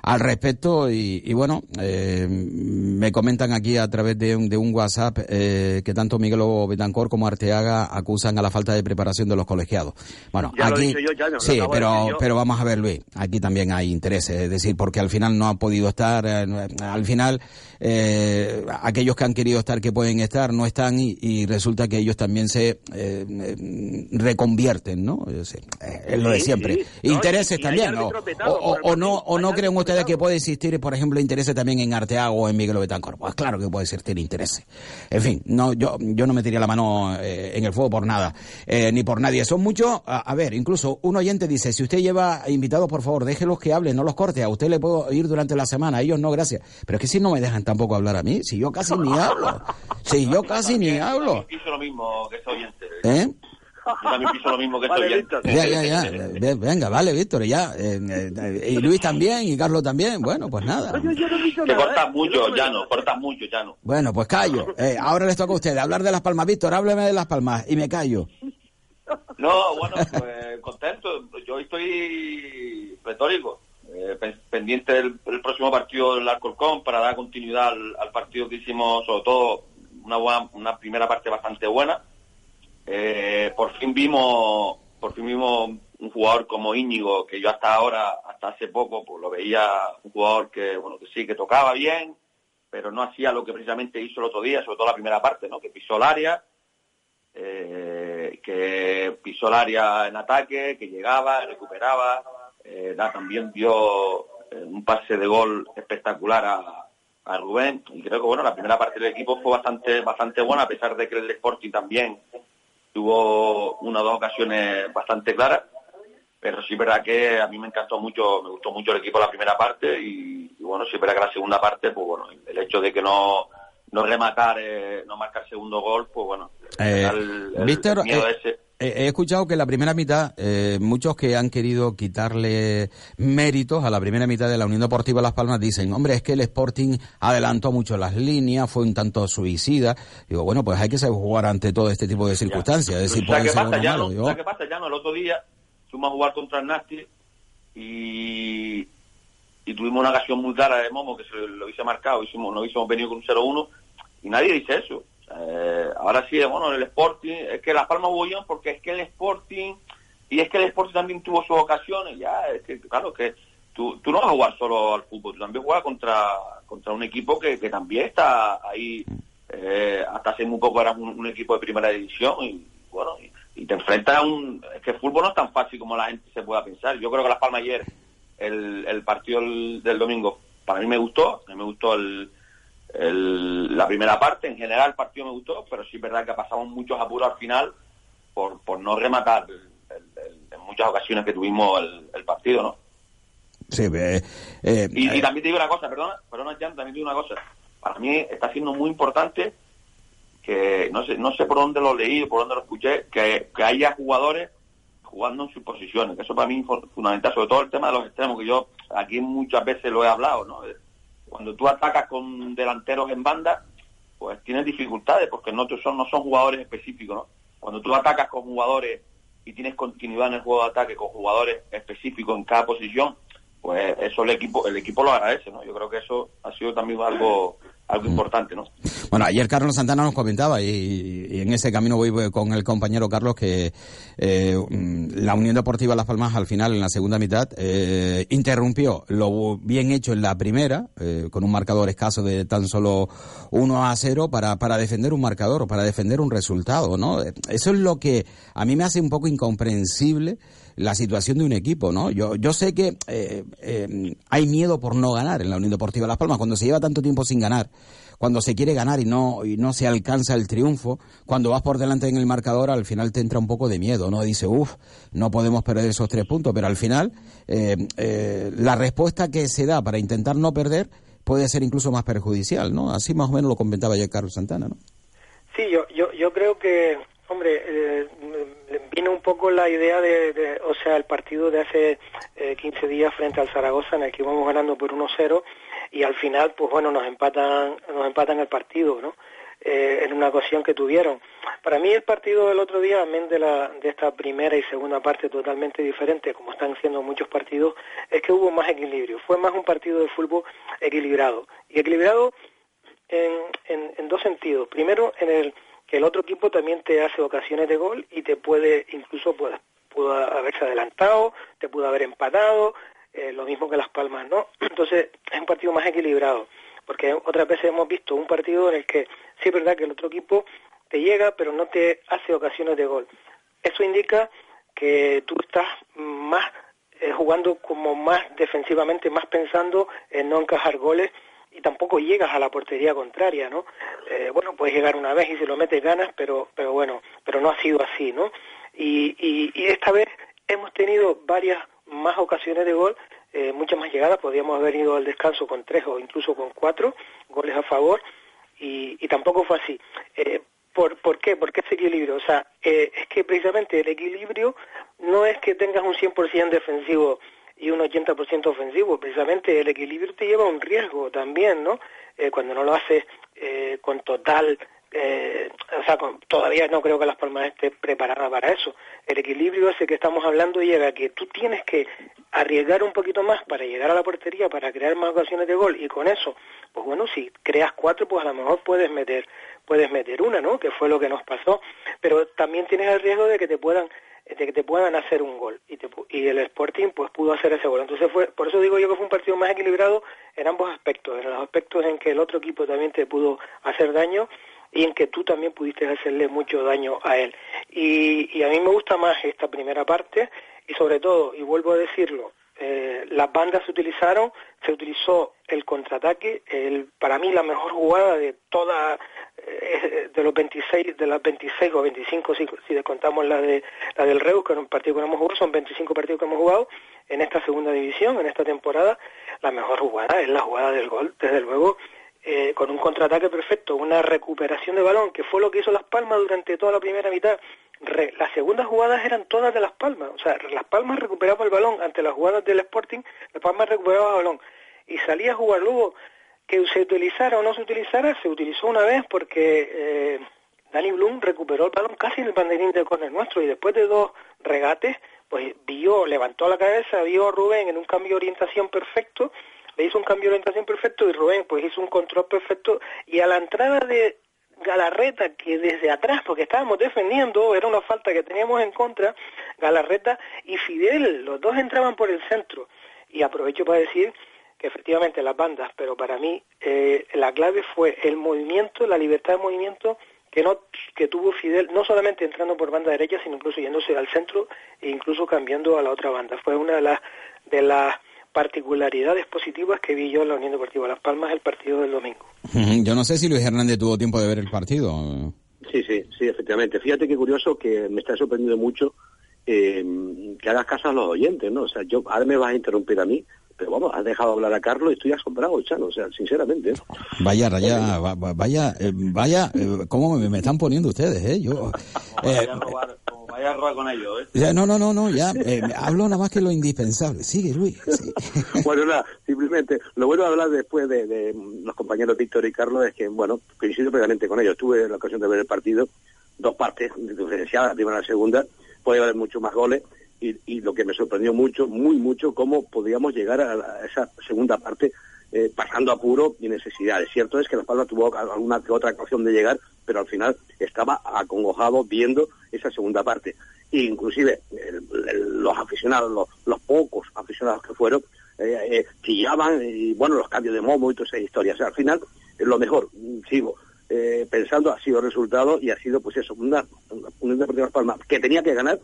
al respecto. Y, y bueno, eh, me comentan aquí a través de un, de un WhatsApp eh, que tanto Miguel Betancor como Arteaga acusan a la falta de preparación de los colegiados. Bueno, Ya aquí, dicho yo, ya no, lo sí, pero, pero vamos a ver, Luis, aquí también hay intereses, es decir, porque al final no ha podido estar, eh, al final eh, aquellos que han querido estar, que pueden estar, no están y, y resulta que ellos también se eh, eh, reconvierten, ¿no? Es, eh, es lo de siempre. sí. Intereses y también, ¿no? O, no, o no creen ustedes que puede existir, por ejemplo, intereses también en Arteaga o en Miguel Betancor. Pues claro que puede existir intereses. En fin, no, yo, yo no metería la mano eh, en el fuego por nada, eh, ni por nadie. Son muchos, a, a ver, incluso un oyente dice, si usted lleva invitados, por favor, déjelos que hablen, no los corte. A usted le puedo ir durante la semana, a ellos no, gracias. Pero es que si no me dejan tampoco hablar a mí, si yo casi ni hablo. Si yo casi ni Yo hablo. también pienso lo mismo que este oyente ¿Eh? yo también pienso lo mismo que este Vale, oyente Víctor. Ya, ya, ya. Ve- Venga, vale, Víctor, ya. Eh, eh, y Luis también, y Carlos también. Bueno, pues nada. Yo, yo no que nada, cortas ¿eh? mucho ya no cortas mucho ya no Bueno, pues callo. Eh, ahora les toca a ustedes hablar de Las Palmas. Víctor, hábleme de Las Palmas y me callo. No, bueno, pues contento. Yo estoy pletórico, eh, pen- pendiente del, próximo partido del Alcorcón para dar continuidad al, partido que hicimos, sobre todo una, buena- una primera parte bastante buena. Eh, por fin vimos, por fin vimos un jugador como Íñigo, que yo hasta ahora, hasta hace poco pues lo veía un jugador que, bueno, sí, que tocaba bien, pero no hacía lo que precisamente hizo el otro día, sobre todo la primera parte, ¿no? Que pisó el área, eh, que pisó el área en ataque, que llegaba, recuperaba, eh, también dio eh, un pase de gol espectacular a, a Rubén. Y creo que bueno la primera parte del equipo fue bastante bastante buena a pesar de que el Sporting también tuvo una o dos ocasiones bastante claras. Pero sí es verdad que a mí me encantó mucho, me gustó mucho el equipo la primera parte y, bueno, sí es verdad que la segunda parte, pues bueno, el hecho de que no, no rematar, eh, no marcar segundo gol, pues bueno, eh, Víctor, eh, he escuchado que la primera mitad, muchos que han querido quitarle méritos a la primera mitad de la Unión Deportiva Las Palmas dicen, hombre, es que el Sporting adelantó mucho las líneas, fue un tanto suicida. Digo, bueno, pues hay que saber jugar ante todo este tipo de circunstancias. Es decir, pasa, ya malo. No, ¿qué pasa, ya no? El otro día fuimos a jugar contra el Nasti y, y tuvimos una ocasión muy clara de Momo que se lo hubiese marcado, hicimos, nos hubiésemos venido con un 0-1 y nadie dice eso. Eh, ahora sí, bueno, el Sporting, es que Las Palmas hubo porque es que el Sporting, y es que el Sporting también tuvo sus ocasiones, ya, es que claro, que tú, tú no vas a jugar solo al fútbol, tú también juegas contra, contra un equipo que, que también está ahí, eh, hasta hace muy poco era un, equipo de primera división y bueno, y, te enfrentas a un... Es que el fútbol no es tan fácil como la gente se pueda pensar. Yo creo que Las Palmas ayer, el, el partido del, domingo, para mí me gustó, me gustó el, la primera parte, en general el partido me gustó, pero sí es verdad que pasamos muchos apuros al final por, por no rematar en muchas ocasiones que tuvimos el, partido, ¿no? Sí, eh, eh, y, y, también te digo una cosa, perdona, perdona, Jan, también te digo una cosa. Para mí está siendo muy importante que no sé, no sé por dónde lo leí, por dónde lo escuché, que, haya jugadores jugando en sus posiciones, que eso para mí es fundamental, sobre todo el tema de los extremos, que yo aquí muchas veces lo he hablado, ¿no? Cuando tú atacas con delanteros en banda, pues tienes dificultades, porque no son, no son jugadores específicos. Cuando tú atacas con jugadores y tienes continuidad en el juego de ataque con jugadores específicos en cada posición, pues eso el equipo, el equipo lo agradece, ¿no? Yo creo que eso ha sido también algo algo mm. importante, ¿no? Bueno, ayer Carlos Santana nos comentaba y, en ese camino voy con el compañero Carlos que eh, mm, la Unión Deportiva Las Palmas al final, en la segunda mitad, eh, interrumpió lo bien hecho en la primera, eh, con un marcador escaso de tan solo 1 a 0 para, para defender un marcador o para defender un resultado, ¿no? Eso es lo que a mí me hace un poco incomprensible la situación de un equipo, ¿no? Yo, yo sé que eh, eh, hay miedo por no ganar en la Unión Deportiva Las Palmas, cuando se lleva tanto tiempo sin ganar, cuando se quiere ganar y no, y no se alcanza el triunfo, cuando vas por delante en el marcador, al final te entra un poco de miedo, ¿no? Dice, uff, no podemos perder esos tres puntos, pero al final eh, la respuesta que se da para intentar no perder puede ser incluso más perjudicial, ¿no? Así más o menos lo comentaba ya Carlos Santana, ¿no? Sí, yo, yo, yo creo que, hombre, eh, vino un poco la idea de, o sea, el partido de hace eh, 15 días frente al Zaragoza en el que íbamos ganando por 1-0 y al final, pues bueno, nos empatan, nos empatan el partido, ¿no? Eh, en una ocasión que tuvieron. Para mí el partido del otro día, amén de, la, de esta primera y segunda parte totalmente diferente, como están siendo muchos partidos, es que hubo más equilibrio. Fue más un partido de fútbol equilibrado. Y equilibrado en, en, en dos sentidos. Primero, en el que el otro equipo también te hace ocasiones de gol y te puede, incluso puede, pudo haberse adelantado, te pudo haber empatado, eh, lo mismo que Las Palmas, ¿no? Entonces es un partido más equilibrado, porque otras veces hemos visto un partido en el que sí es verdad que el otro equipo te llega, pero no te hace ocasiones de gol. Eso indica que tú estás más eh, jugando como más defensivamente, más pensando en no encajar goles y tampoco llegas a la portería contraria, ¿no? Eh, bueno, puedes llegar una vez y si lo metes ganas, pero, pero bueno, pero no ha sido así, ¿no? Y, y, esta vez hemos tenido varias más ocasiones de gol, eh, muchas más llegadas, podríamos haber ido al descanso con tres o incluso con cuatro goles a favor, y, y tampoco fue así. Eh, ¿por, ¿Por qué? ¿Por qué ese equilibrio? O sea, es que precisamente el equilibrio no es que tengas un 100% defensivo y un 80% ofensivo. Precisamente el equilibrio te lleva a un riesgo también, ¿no? Eh, cuando no lo haces eh, con total... Eh, o sea, todavía no creo que las palmas estén preparadas para eso. El equilibrio ese que estamos hablando llega a que tú tienes que arriesgar un poquito más para llegar a la portería, para crear más ocasiones de gol y con eso, pues bueno, si creas cuatro, pues a lo mejor puedes meter puedes meter una, ¿no? Que fue lo que nos pasó. Pero también tienes el riesgo de que te puedan de que te puedan hacer un gol. Y, el Sporting pues pudo hacer ese gol. Entonces fue por eso digo yo que fue un partido más equilibrado en ambos aspectos en los aspectos en que el otro equipo también te pudo hacer daño y en que tú también pudiste hacerle mucho daño a él. Y, a mí me gusta más esta primera parte y sobre todo y vuelvo a decirlo eh, las bandas se utilizaron, se utilizó el contraataque, para mí la mejor jugada de toda de los 26 de las 26 o 25 si, si descontamos la de la del Reus que es un partido que no hemos jugado son 25 partidos que hemos jugado en esta segunda división en esta temporada. La mejor jugada es la jugada del gol desde luego eh, con un contraataque perfecto una recuperación de balón que fue lo que hizo Las Palmas durante toda la primera mitad. Las segundas jugadas eran todas de Las Palmas, o sea, Las Palmas recuperaba el balón ante las jugadas del Sporting, Las Palmas recuperaba el balón. Y salía a jugar luego que se utilizara o no se utilizara, se utilizó una vez porque eh, Dani Blum recuperó el balón casi en el banderín del córner nuestro y después de dos regates, pues vio, levantó la cabeza, vio a Rubén en un cambio de orientación perfecto, le hizo un cambio de orientación perfecto y Rubén pues hizo un control perfecto y a la entrada de Galarreta que desde atrás, porque estábamos defendiendo, era una falta que teníamos en contra, Galarreta y Fidel, los dos entraban por el centro. Y aprovecho para decir que efectivamente las bandas, pero para mí eh, la clave fue el movimiento, la libertad de movimiento que no que tuvo Fidel, no solamente entrando por banda derecha, sino incluso yéndose al centro e incluso cambiando a la otra banda. Fue una de las de las particularidades positivas que vi yo en la Unión Deportiva Las Palmas el partido del domingo. Yo no sé si Luis Hernández tuvo tiempo de ver el partido. Sí, sí, sí, efectivamente. Fíjate qué curioso que me está sorprendiendo mucho eh, que hagas caso a los oyentes, ¿no? O sea, yo ahora me vas a interrumpir a mí, pero vamos, has dejado hablar a Carlos y estoy asombrado, Chano, o sea, sinceramente. Vaya, vaya, vaya, eh, vaya, eh, ¿cómo me, están poniendo ustedes, eh? Yo, eh, vaya a robar con ellos, ¿eh? no, no, no, no, ya, hablo nada más que lo indispensable. Sigue, Luis. bueno, nada, simplemente, lo bueno de hablar después de, los compañeros Víctor y Carlos es que, bueno, coincido plenamente con ellos. Tuve la ocasión de ver el partido, dos partes diferenciadas, la primera y la segunda, puede haber muchos más goles, y, lo que me sorprendió mucho, muy mucho, cómo podíamos llegar a, esa segunda parte eh, pasando apuro y necesidades. Cierto es que La Palma tuvo alguna que otra ocasión de llegar, pero al final estaba acongojado viendo esa segunda parte. E inclusive los aficionados, los, pocos aficionados que fueron, eh, eh, chillaban y bueno, los cambios de momo y todas esas historias. al final, lo mejor, sigo, pensando ha sido el resultado y ha sido pues eso, una, una, una Las Palmas que tenía que ganar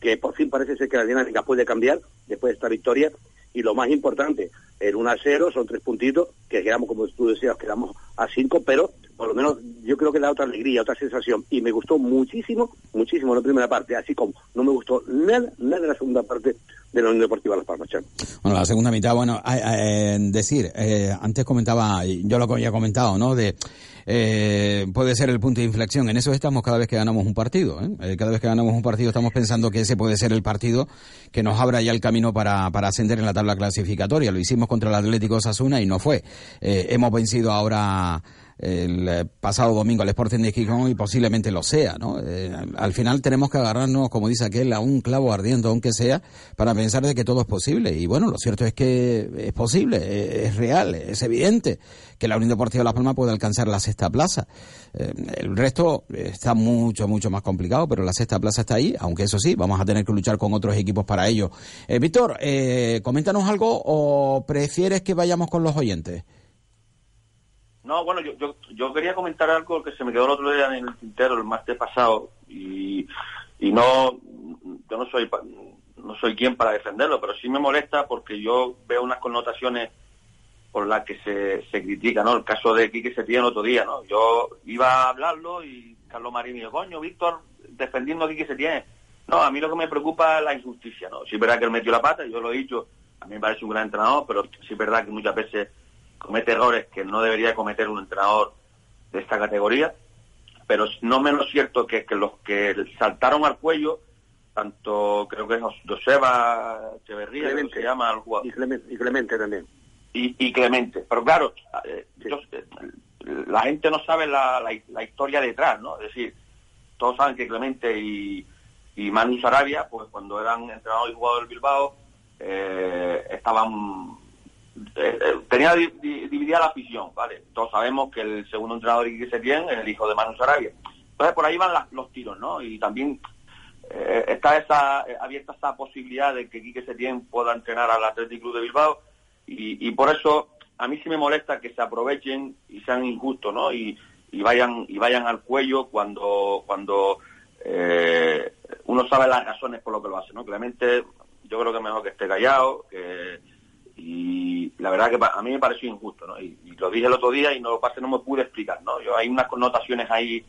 que por fin parece ser que la dinámica puede cambiar después de esta victoria y lo más importante, el 1 a 0 son tres puntitos, que quedamos, como tú decías, quedamos a 5, pero por lo menos yo creo que da otra alegría, otra sensación, y me gustó muchísimo, muchísimo la primera parte, así como no me gustó nada, nada de la segunda parte de la Unión Deportiva Las Palmas. Bueno, la segunda mitad, bueno, decir, eh, antes comentaba, yo lo había comentado, ¿no?, de eh, puede ser el punto de inflexión. En eso estamos cada vez que ganamos un partido. ¿eh? ¿eh? cada vez que ganamos un partido estamos pensando que ese puede ser el partido que nos abra ya el camino para, para ascender en la tabla clasificatoria. Lo hicimos contra el Atlético Sasuna y no fue. Eh, hemos vencido ahora el eh, pasado domingo al Sporting de Gijón y posiblemente lo sea, ¿no? Eh, al final tenemos que agarrarnos, como dice aquel, a un clavo ardiendo, aunque sea, para pensar de que todo es posible. Y bueno, lo cierto es que es posible, eh, es real, es evidente que la Unión Deportiva de La Palma puede alcanzar la sexta plaza. el resto está mucho, mucho más complicado, pero la sexta plaza está ahí, aunque eso sí, vamos a tener que luchar con otros equipos para ello. Víctor, coméntanos algo o prefieres que vayamos con los oyentes? No, bueno, yo, yo, yo, quería comentar algo que se me quedó el otro día en el tintero, el martes pasado, y, y no, yo no soy, no soy quien para defenderlo, pero sí me molesta porque yo veo unas connotaciones por las que se, se critica, ¿no? El caso de Quique Setién el otro día, ¿no? Yo iba a hablarlo y Carlos Marín dijo, coño, Víctor, defendiendo a Quique Setién. No, a mí lo que me preocupa es la injusticia, ¿no? Sí es verdad que él metió la pata, yo lo he dicho, a mí me parece un gran entrenador, pero sí es verdad que muchas veces comete errores que no debería cometer un entrenador de esta categoría, pero no menos cierto que, que los que saltaron al cuello, tanto creo que es Joseba Echeverría, que se llama el jugador. Y Clemente, también. Y, Clemente. Pero claro, eh, eh, la gente no sabe la, la, historia detrás, ¿no? Es decir, todos saben que Clemente y, y Manu Sarabia, pues cuando eran entrenadores y jugadores del Bilbao, eh, estaban eh, eh, tenía dividida la afición, ¿vale? Todos sabemos que el segundo entrenador que se tiene es el hijo de Manu Sarabia. Entonces por ahí van los tiros, ¿no? Y también eh, está esa abierta esa posibilidad de que Quique Setién pueda entrenar al Athletic Club de Bilbao y, por eso a mí sí me molesta que se aprovechen y sean injustos, ¿no? Y, vayan y vayan al cuello cuando cuando uno sabe las razones por lo que lo hace, ¿no? Claramente yo creo que mejor que esté callado y la verdad que a mí me pareció injusto, ¿no? Y, lo dije el otro día y no lo pase no me pude explicar, ¿no? Hay unas connotaciones ahí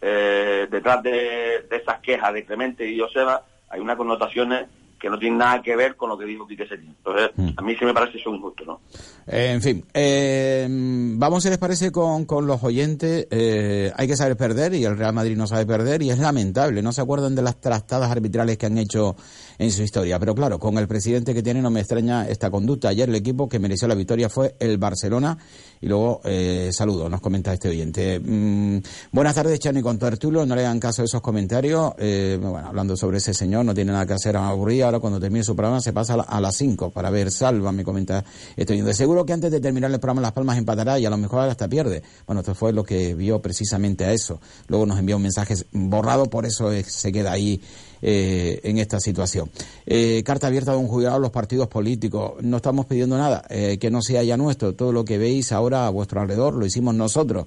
eh, detrás de, de, esas quejas de Clemente y Joseba, hay unas connotaciones que no tiene nada que ver con lo que dijo Quique Setién. Entonces, mm. a mí sí me parece eso injusto, ¿no? en fin, eh, vamos, si les parece, con, con los oyentes. Eh, hay que saber perder y el Real Madrid no sabe perder y es lamentable. No se acuerdan de las trastadas arbitrales que han hecho en su historia. Pero claro, con el presidente que tiene no me extraña esta conducta. Ayer el equipo que mereció la victoria fue el Barcelona. Y luego, eh, saludo, nos comenta este oyente. Mm, buenas tardes, Chani, con Arturo. No le hagan caso a esos comentarios. Eh, bueno, hablando sobre ese señor, no tiene nada que hacer a aburrir cuando termine su programa se pasa a, las 5 para ver Salva, me comenta estoy De seguro que antes de terminar el programa Las Palmas empatará y a lo mejor hasta pierde. Bueno, esto fue lo que vio precisamente a eso. Luego nos envió un mensaje borrado, por eso se queda ahí eh, en esta situación. Eh, carta abierta de un juzgado a los partidos políticos. No estamos pidiendo nada, eh, que no sea ya nuestro. Todo lo que veis ahora a vuestro alrededor lo hicimos nosotros.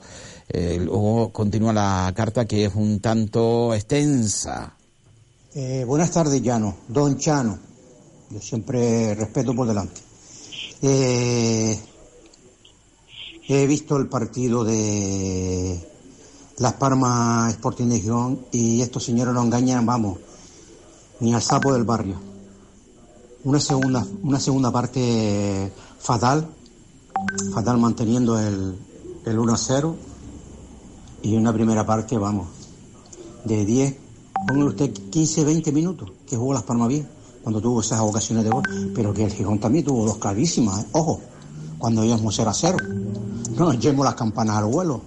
luego continúa la carta que es un tanto extensa. Eh, buenas tardes, Llano. Don Chano. Yo siempre respeto por delante. Eh, he visto el partido de Las Palmas Sporting de Gijón y estos señores no engañan, vamos, ni al sapo del barrio. Una segunda, una segunda parte fatal, fatal manteniendo el, el 1 a 0 y una primera parte, vamos, de 10 Póngale usted 15, 20 minutos que jugó Las Palmas bien, cuando tuvo esas ocasiones de gol. Pero que el Gijón también tuvo dos clarísimas, ¿eh? ojo, cuando íbamos 0 a 0. No nos llevemos las campanas al vuelo.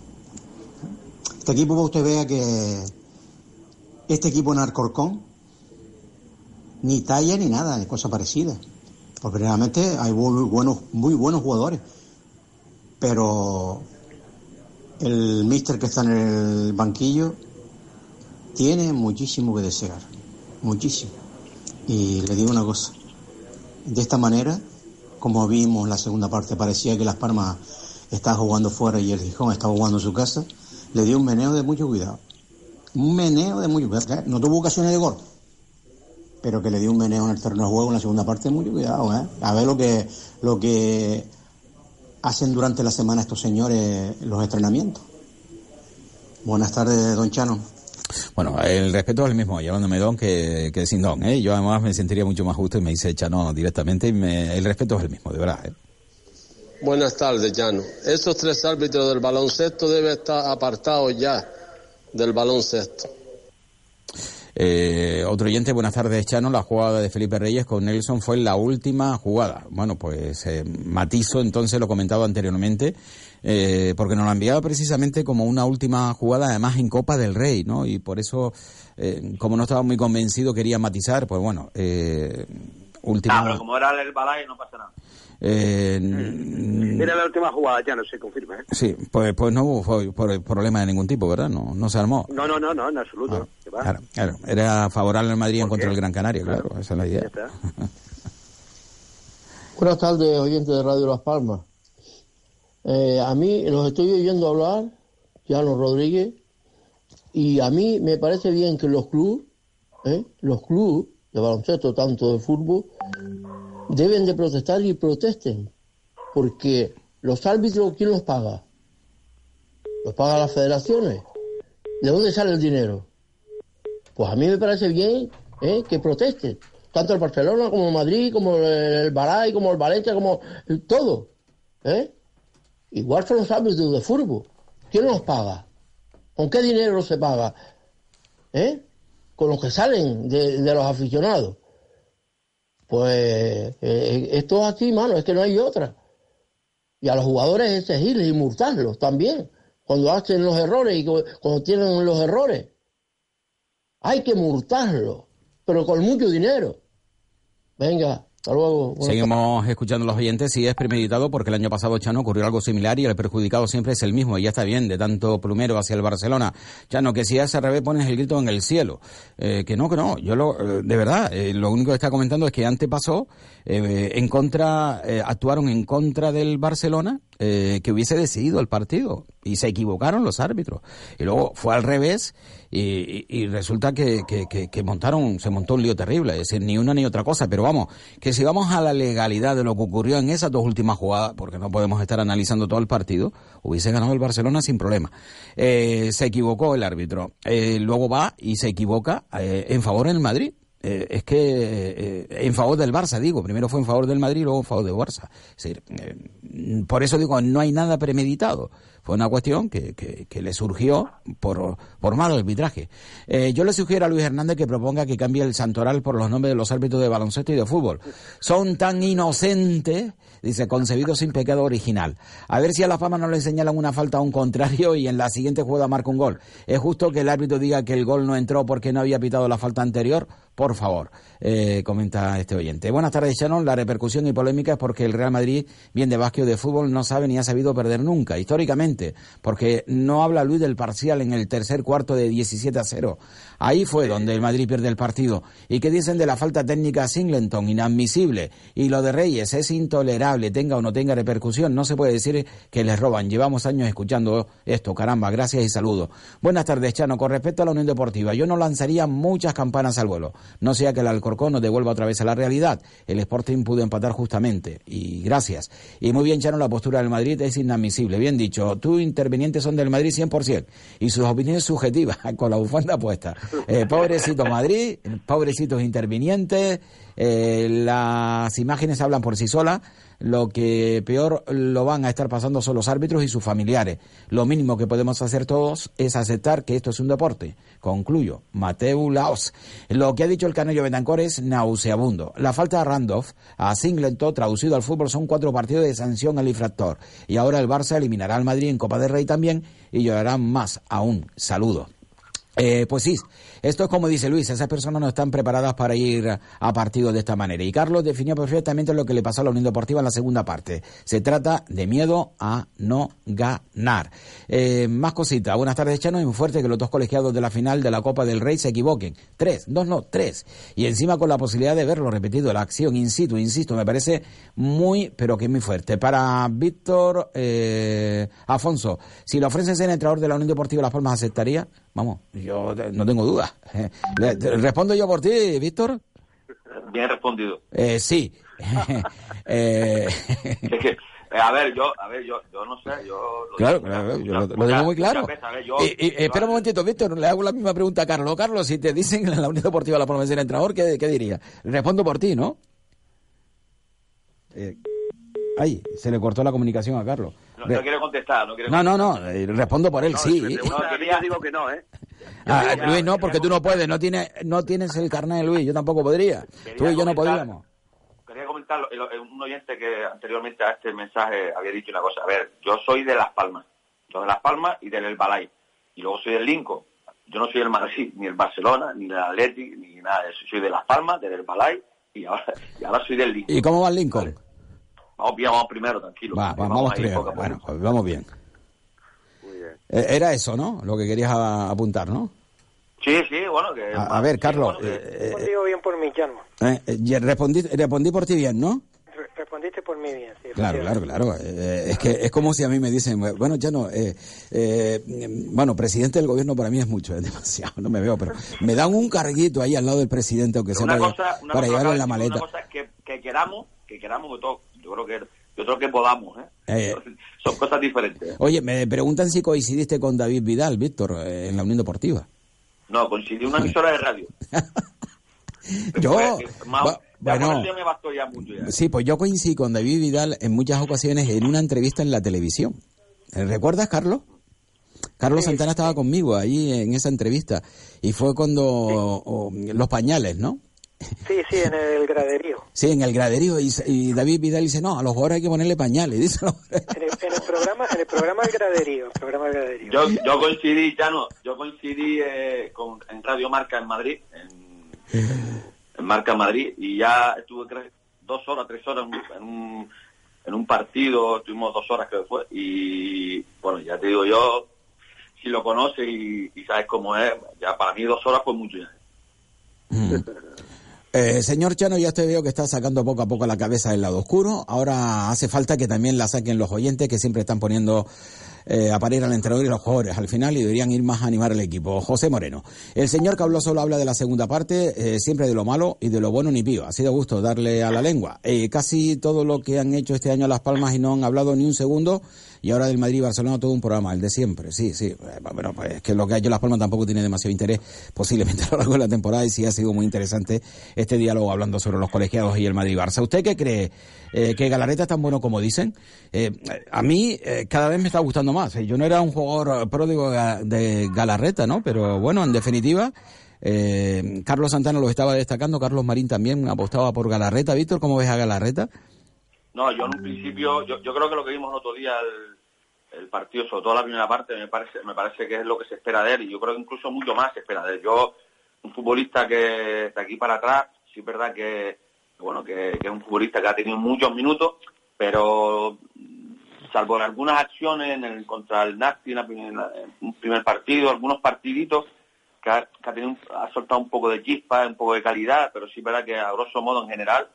Este equipo, para usted vea que este equipo en Arcorcón, ni talla ni nada, ni cosa parecida. Porque realmente hay buenos, muy buenos jugadores. Pero el mister que está en el banquillo tiene muchísimo que desear, muchísimo. Y le digo una cosa, de esta manera, como vimos la segunda parte, parecía que Las Palmas estaba jugando fuera y el Gijón estaba jugando en su casa, le dio un meneo de mucho cuidado. Un meneo de mucho cuidado. No tuvo ocasiones de gol, pero que le dio un meneo en el terreno de juego en la segunda parte mucho cuidado. ¿eh? A ver lo que, lo que hacen durante la semana estos señores los entrenamientos. Buenas tardes, don Chano. Bueno, el respeto es el mismo, llamándome don que, que sin don. ¿eh? Yo además me sentiría mucho más justo y me dice no directamente. Y el respeto es el mismo, de verdad. ¿eh? Buenas tardes, Llano. Esos tres árbitros del baloncesto deben estar apartados ya del baloncesto. Eh, otro oyente, buenas tardes, Chano. La jugada de Felipe Reyes con Nelson fue la última jugada. Bueno, pues eh, matizo entonces lo comentado anteriormente eh, porque nos la enviaba precisamente como una última jugada, además en Copa del Rey, ¿no? Y por eso, eh, como no estaba muy convencido, quería matizar, pues bueno, eh, última... Ah, pero como era el balay, no pasa nada. Eh, Era la última jugada, ya no se confirma. ¿eh? Sí, pues, pues no hubo problema de ningún tipo, ¿verdad? No, no se armó. No, no, no, no en absoluto. Ah, claro, claro, era favorable al Madrid en contra del Gran Canaria, claro, esa es la idea. Buenas tardes, oyentes de Radio Las Palmas. Eh, a mí los estoy oyendo hablar, Llano Rodríguez, y a mí me parece bien que los clubes, ¿eh? los clubes de baloncesto, tanto de fútbol, deben de protestar y protesten, porque los árbitros, ¿quién los paga? ¿Los pagan las federaciones? ¿De dónde sale el dinero? Pues a mí me parece bien ¿eh? que protesten, tanto el Barcelona como el Madrid, como el Baray, como el Valencia, como todo. ¿eh? Igual son los árbitros de fútbol. ¿Quién los paga? ¿Con qué dinero se paga? ¿Eh? Con los que salen de, los aficionados. Pues eh, esto es así, mano, es que no hay otra. Y a los jugadores exigirles y multarlos también, cuando hacen los errores y cuando tienen los errores. Hay que multarlos, pero con mucho dinero. Venga, Seguimos escuchando a los oyentes. Si es premeditado, porque el año pasado, Chano, ocurrió algo similar y el perjudicado siempre es el mismo. Y ya está bien, de tanto plumero hacia el Barcelona. Chano, que si es al revés, pones el grito en el cielo. Eh, que no, que no. Yo, lo, eh, de verdad, eh, lo único que está comentando es que antes pasó, en contra, actuaron en contra del Barcelona, que hubiese decidido el partido. Y se equivocaron los árbitros. Y luego fue al revés y, resulta que, que, montaron, se montó un lío terrible, es decir, ni una ni otra cosa, pero vamos, que si vamos a la legalidad de lo que ocurrió en esas dos últimas jugadas, porque no podemos estar analizando todo el partido, hubiese ganado el Barcelona sin problema. Eh, se equivocó el árbitro, eh, luego va y se equivoca eh, en favor del Madrid. Es que en favor del Barça, digo, primero fue en favor del Madrid, luego en favor del Barça. Decir, por eso digo, no hay nada premeditado. Fue una cuestión que, que, le surgió por, por mal arbitraje. Eh, yo le sugiero a Luis Hernández que proponga que cambie el santoral por los nombres de los árbitros de baloncesto y de fútbol. Son tan inocentes, dice, concebidos sin pecado original. A ver si a la fama no le señalan una falta a un contrario y en la siguiente jugada marca un gol. ¿Es justo que el árbitro diga que el gol no entró porque no había pitado la falta anterior? Por favor, eh, comenta este oyente. Buenas tardes, Shannon. La repercusión y polémica es porque el Real Madrid, bien de básquet de fútbol, no sabe ni ha sabido perder nunca, históricamente, porque no habla Luis del parcial en el tercer cuarto de 17 a 0. Ahí fue donde el Madrid pierde el partido. ¿Y qué dicen de la falta técnica a Singleton? Inadmisible. Y lo de Reyes es intolerable, tenga o no tenga repercusión. No se puede decir que les roban. Llevamos años escuchando esto. Caramba, gracias y saludos. Buenas tardes, Chano. Con respecto a la Unión Deportiva, yo no lanzaría muchas campanas al vuelo no sea que el Alcorcón nos devuelva otra vez a la realidad. El Sporting pudo empatar justamente. Y gracias. Y muy bien, Chano, la postura del Madrid es inadmisible. Bien dicho, tus intervinientes son del Madrid 100% y sus opiniones subjetivas, con la bufanda puesta. Eh, pobrecito Madrid, pobrecitos intervinientes, eh, las imágenes hablan por sí solas lo que peor lo van a estar pasando son los árbitros y sus familiares. Lo mínimo que podemos hacer todos es aceptar que esto es un deporte. Concluyo. Mateo Laos. Lo que ha dicho el Canello Betancor es nauseabundo. La falta de Randolph a Singleton, traducido al fútbol, son cuatro partidos de sanción al infractor. Y ahora el Barça eliminará al Madrid en Copa del Rey también y llorarán más aún. Saludo. Eh, pues sí, esto es como dice Luis, esas personas no están preparadas para ir a partidos de esta manera. Y Carlos definió perfectamente lo que le pasó a la Unión Deportiva en la segunda parte. Se trata de miedo a no ganar. Eh, más cositas. Buenas tardes, Chano. Es muy fuerte que los dos colegiados de la final de la Copa del Rey se equivoquen. Tres, dos no, tres. Y encima con la posibilidad de verlo repetido, la acción in situ, insisto, me parece muy, pero que muy fuerte. Para Víctor eh, Afonso, si lo ofrecen ser entrenador de la Unión Deportiva Las Palmas, ¿aceptaría? Vamos, yo no tengo duda. ¿Respondo yo por ti, Víctor? Bien respondido. Eh, sí. eh... es que, eh, a ver, yo, a ver, yo, yo no sé, yo... Lo claro, claro yo lo, lo, tengo muy claro. y, y, espera un momentito, Víctor, le hago la misma pregunta a Carlos. Carlos, si te dicen en la Unión Deportiva la promesa del entrenador, ¿qué, ¿qué diría? Respondo por ti, ¿no? Eh, ay, se le cortó la comunicación a Carlos. No, no quiere contestar, no quiere No, no, no, eh, respondo por él, sí. No, yo digo que no, ¿eh? Ah, Luis, no, porque tú no puedes, no tienes, no tienes el carnet de Luis, yo tampoco podría. tú y yo no podríamos. Quería comentar, un oyente que anteriormente a este mensaje había dicho una cosa. A ver, yo soy de Las Palmas, yo de Las Palmas y del El Balay. Y luego soy del Lincoln. Yo no soy del Madrid, ni el Barcelona, ni el Athletic, ni nada de eso. Soy de Las Palmas, del El Balay y ahora, y ahora soy del Lincoln. ¿Y cómo va el Lincoln? Vamos bien, vamos primero, tranquilo. Va, vamos, primero. Bueno, pues vamos bien. Eh, era eso, ¿no? Lo que querías apuntar, ¿no? Sí, sí, bueno, que... A, ver, Carlos... Eh, eh, bien por mí, Llano. Eh, respondí, respondí por ti bien, ¿no? respondiste por mí bien. Sí, claro, claro, claro. es que es como si a mí me dicen, bueno, ya no, bueno, presidente del gobierno para mí es mucho, es demasiado, no me veo, pero me dan un carguito ahí al lado del presidente, aunque sea para, llevarlo en la maleta. Una cosa que, que queramos, que queramos que todo, yo creo que yo creo que podamos, ¿eh? Eh Son cosas diferentes. Oye, me preguntan si coincidiste con David Vidal, Víctor, en la Unión Deportiva. No, coincidí una emisora de radio. yo, bueno, sí, pues yo coincidí con David Vidal en muchas ocasiones en una entrevista en la televisión. ¿Recuerdas, Carlos? Carlos Santana estaba conmigo ahí en esa entrevista y fue cuando los pañales, ¿no? Sí, sí, en el graderío. Sí, en el graderío. Y, David Vidal dice, no, a los jugadores hay que ponerle pañales. Dice, en, el, programa en el programa El Graderío. Programa graderío. Yo, yo coincidí, ya no, yo coincidí eh, con, en Radio Marca en Madrid, en, Marca Madrid, y ya estuve dos horas, tres horas en un, en un, partido, estuvimos dos horas que fue, y bueno, ya te digo yo, si lo conoces y, sabes cómo es, ya para mí dos horas fue mucho ya. Mm. Eh, señor Chano, ya te veo que está sacando poco a poco la cabeza del lado oscuro. Ahora hace falta que también la saquen los oyentes que siempre están poniendo eh, a parir al entrenador y los jugadores al final y deberían ir más a animar al equipo. José Moreno, el señor que solo habla de la segunda parte, eh, siempre de lo malo y de lo bueno ni pío. Ha sido gusto darle a la lengua. Eh, casi todo lo que han hecho este año a Las Palmas y no han hablado ni un segundo y ahora del Madrid-Barcelona todo un programa, el de siempre, sí, sí. Bueno, pues es que lo que ha hecho Las Palmas tampoco tiene demasiado interés posiblemente a lo largo de la temporada y sí ha sido muy interesante este diálogo hablando sobre los colegiados y el Madrid-Barça. ¿Usted qué cree? ¿Que Galareta es tan bueno como dicen? a mí cada vez me está gustando más. Yo no era un jugador pródigo de Galarreta, ¿no? Pero bueno, en definitiva, eh, Carlos Santana lo estaba destacando, Carlos Marín también apostaba por Galarreta. Víctor, ¿cómo ves a Galarreta? No, yo en un principio, yo, creo que lo que vimos el otro día, el, partido, sobre todo la primera parte, me parece, me parece que es lo que se espera de él y yo creo que incluso mucho más se espera de él. Yo, un futbolista que de aquí para atrás, sí es verdad que, bueno, que es un futbolista que ha tenido muchos minutos, pero salvo en algunas acciones en el, contra el Nasti en, un primer partido, algunos partiditos que, ha, tenido, ha soltado un poco de chispa, un poco de calidad, pero sí es verdad que a grosso modo en general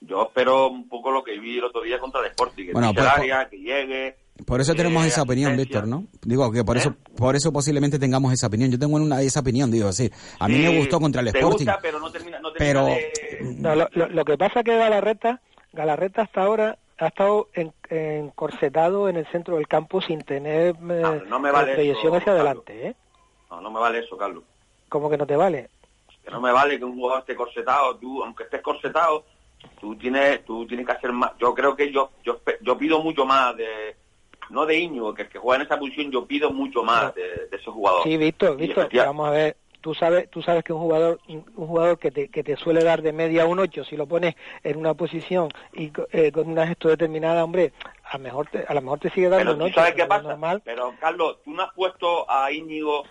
yo espero un poco lo que vi el otro día contra el Sporting, que bueno, pues, área, que llegue. Por eso tenemos esa opinión, Víctor, ¿no? Digo que por eso ¿Eh? por eso posiblemente tengamos esa opinión. Yo tengo una esa opinión, digo, sí. A mí me gustó contra el Sporting. Gusta, pero no termina, no termina pero... lo, que pasa que Galarreta, Galarreta hasta ahora ha estado encorsetado en, el centro del campo sin tener eh, no, me vale proyección hacia adelante. ¿eh? No, no me vale eso, Carlos. ¿Cómo que no te vale? Que no me vale que un jugador esté corsetado. Tú, aunque estés corsetado, tú tienes, tú tienes que hacer más. Yo creo que yo, yo, yo pido mucho más de, no de Íñigo, que el que juega en esa posición, yo pido mucho más de, ese jugador. Sí, Víctor, Víctor, vamos a ver tú sabes tú sabes que un jugador un jugador que te, que te suele dar de media un 8 si lo pones en una posición y eh, con una gesto determinada hombre a mejor te, a lo mejor te sigue dando pero un sabes qué pasa pero Carlos tú no has puesto a Íñigo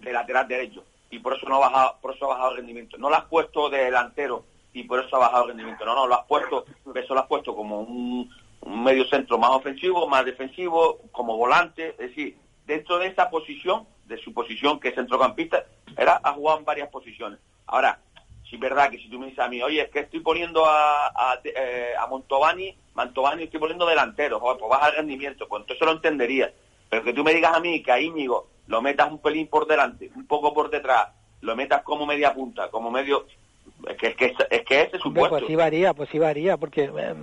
de lateral derecho y por eso no ha bajado por eso ha bajado el rendimiento no lo has puesto de delantero y por eso ha bajado el rendimiento no no lo has puesto eso lo has puesto como un, medio centro más ofensivo más defensivo como volante es decir dentro de esa posición de su posición que es centrocampista era ha jugado en varias posiciones. Ahora, si es verdad que si tú me dices a mí, oye, es que estoy poniendo a, a, eh, a Montovani, Mantovani estoy poniendo delantero, pues baja el rendimiento, pues entonces lo entendería. Pero que tú me digas a mí que a Íñigo lo metas un pelín por delante, un poco por detrás, lo metas como media punta, como medio es que, es que, es que ese es su puesto. Pues sí varía, pues sí varía, porque eh,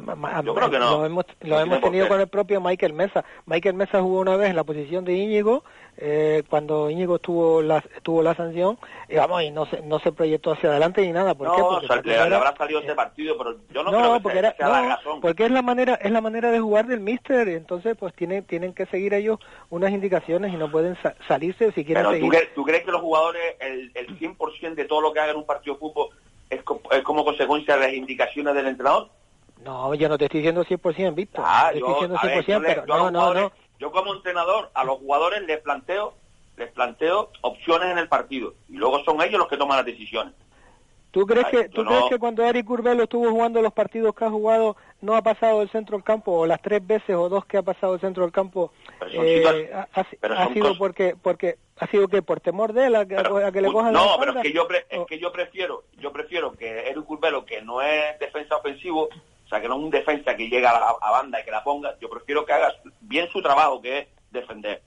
Yo creo que no. lo hemos, lo hemos tenido con el propio Michael Mesa. Michael Mesa jugó una vez en la posición de Íñigo, eh, cuando Íñigo tuvo la, tuvo la sanción, y vamos, y no se, no se proyectó hacia adelante ni nada. ¿Por no, qué? Porque le, habrá salido ese partido, pero yo no, creo que porque sea, era, la razón. Porque es la manera, es la manera de jugar del míster, entonces pues tienen, tienen que seguir ellos unas indicaciones y no pueden salirse si quieren pero seguir. ¿tú ¿tú crees que los jugadores, el, el 100% de todo lo que hagan en un partido de fútbol es, como consecuencia de las indicaciones del entrenador? No, yo no te estoy diciendo 100%, Víctor. Ah, yo, estoy diciendo 100%, pero no, no, no. Yo como entrenador a los jugadores les planteo les planteo opciones en el partido y luego son ellos los que toman las decisiones. ¿Tú crees que tú crees que cuando Eric Curbelo estuvo jugando los partidos que ha jugado no ha pasado del centro del campo o las tres veces o dos que ha pasado del centro del campo eh, ha, sido porque porque ha sido que por temor de él a, que le cojan no pero es que yo es que yo prefiero yo prefiero que Eric Curbelo que no es defensa ofensivo o sea que no es un defensa que llega a, a banda y que la ponga yo prefiero que haga bien su trabajo que es defender.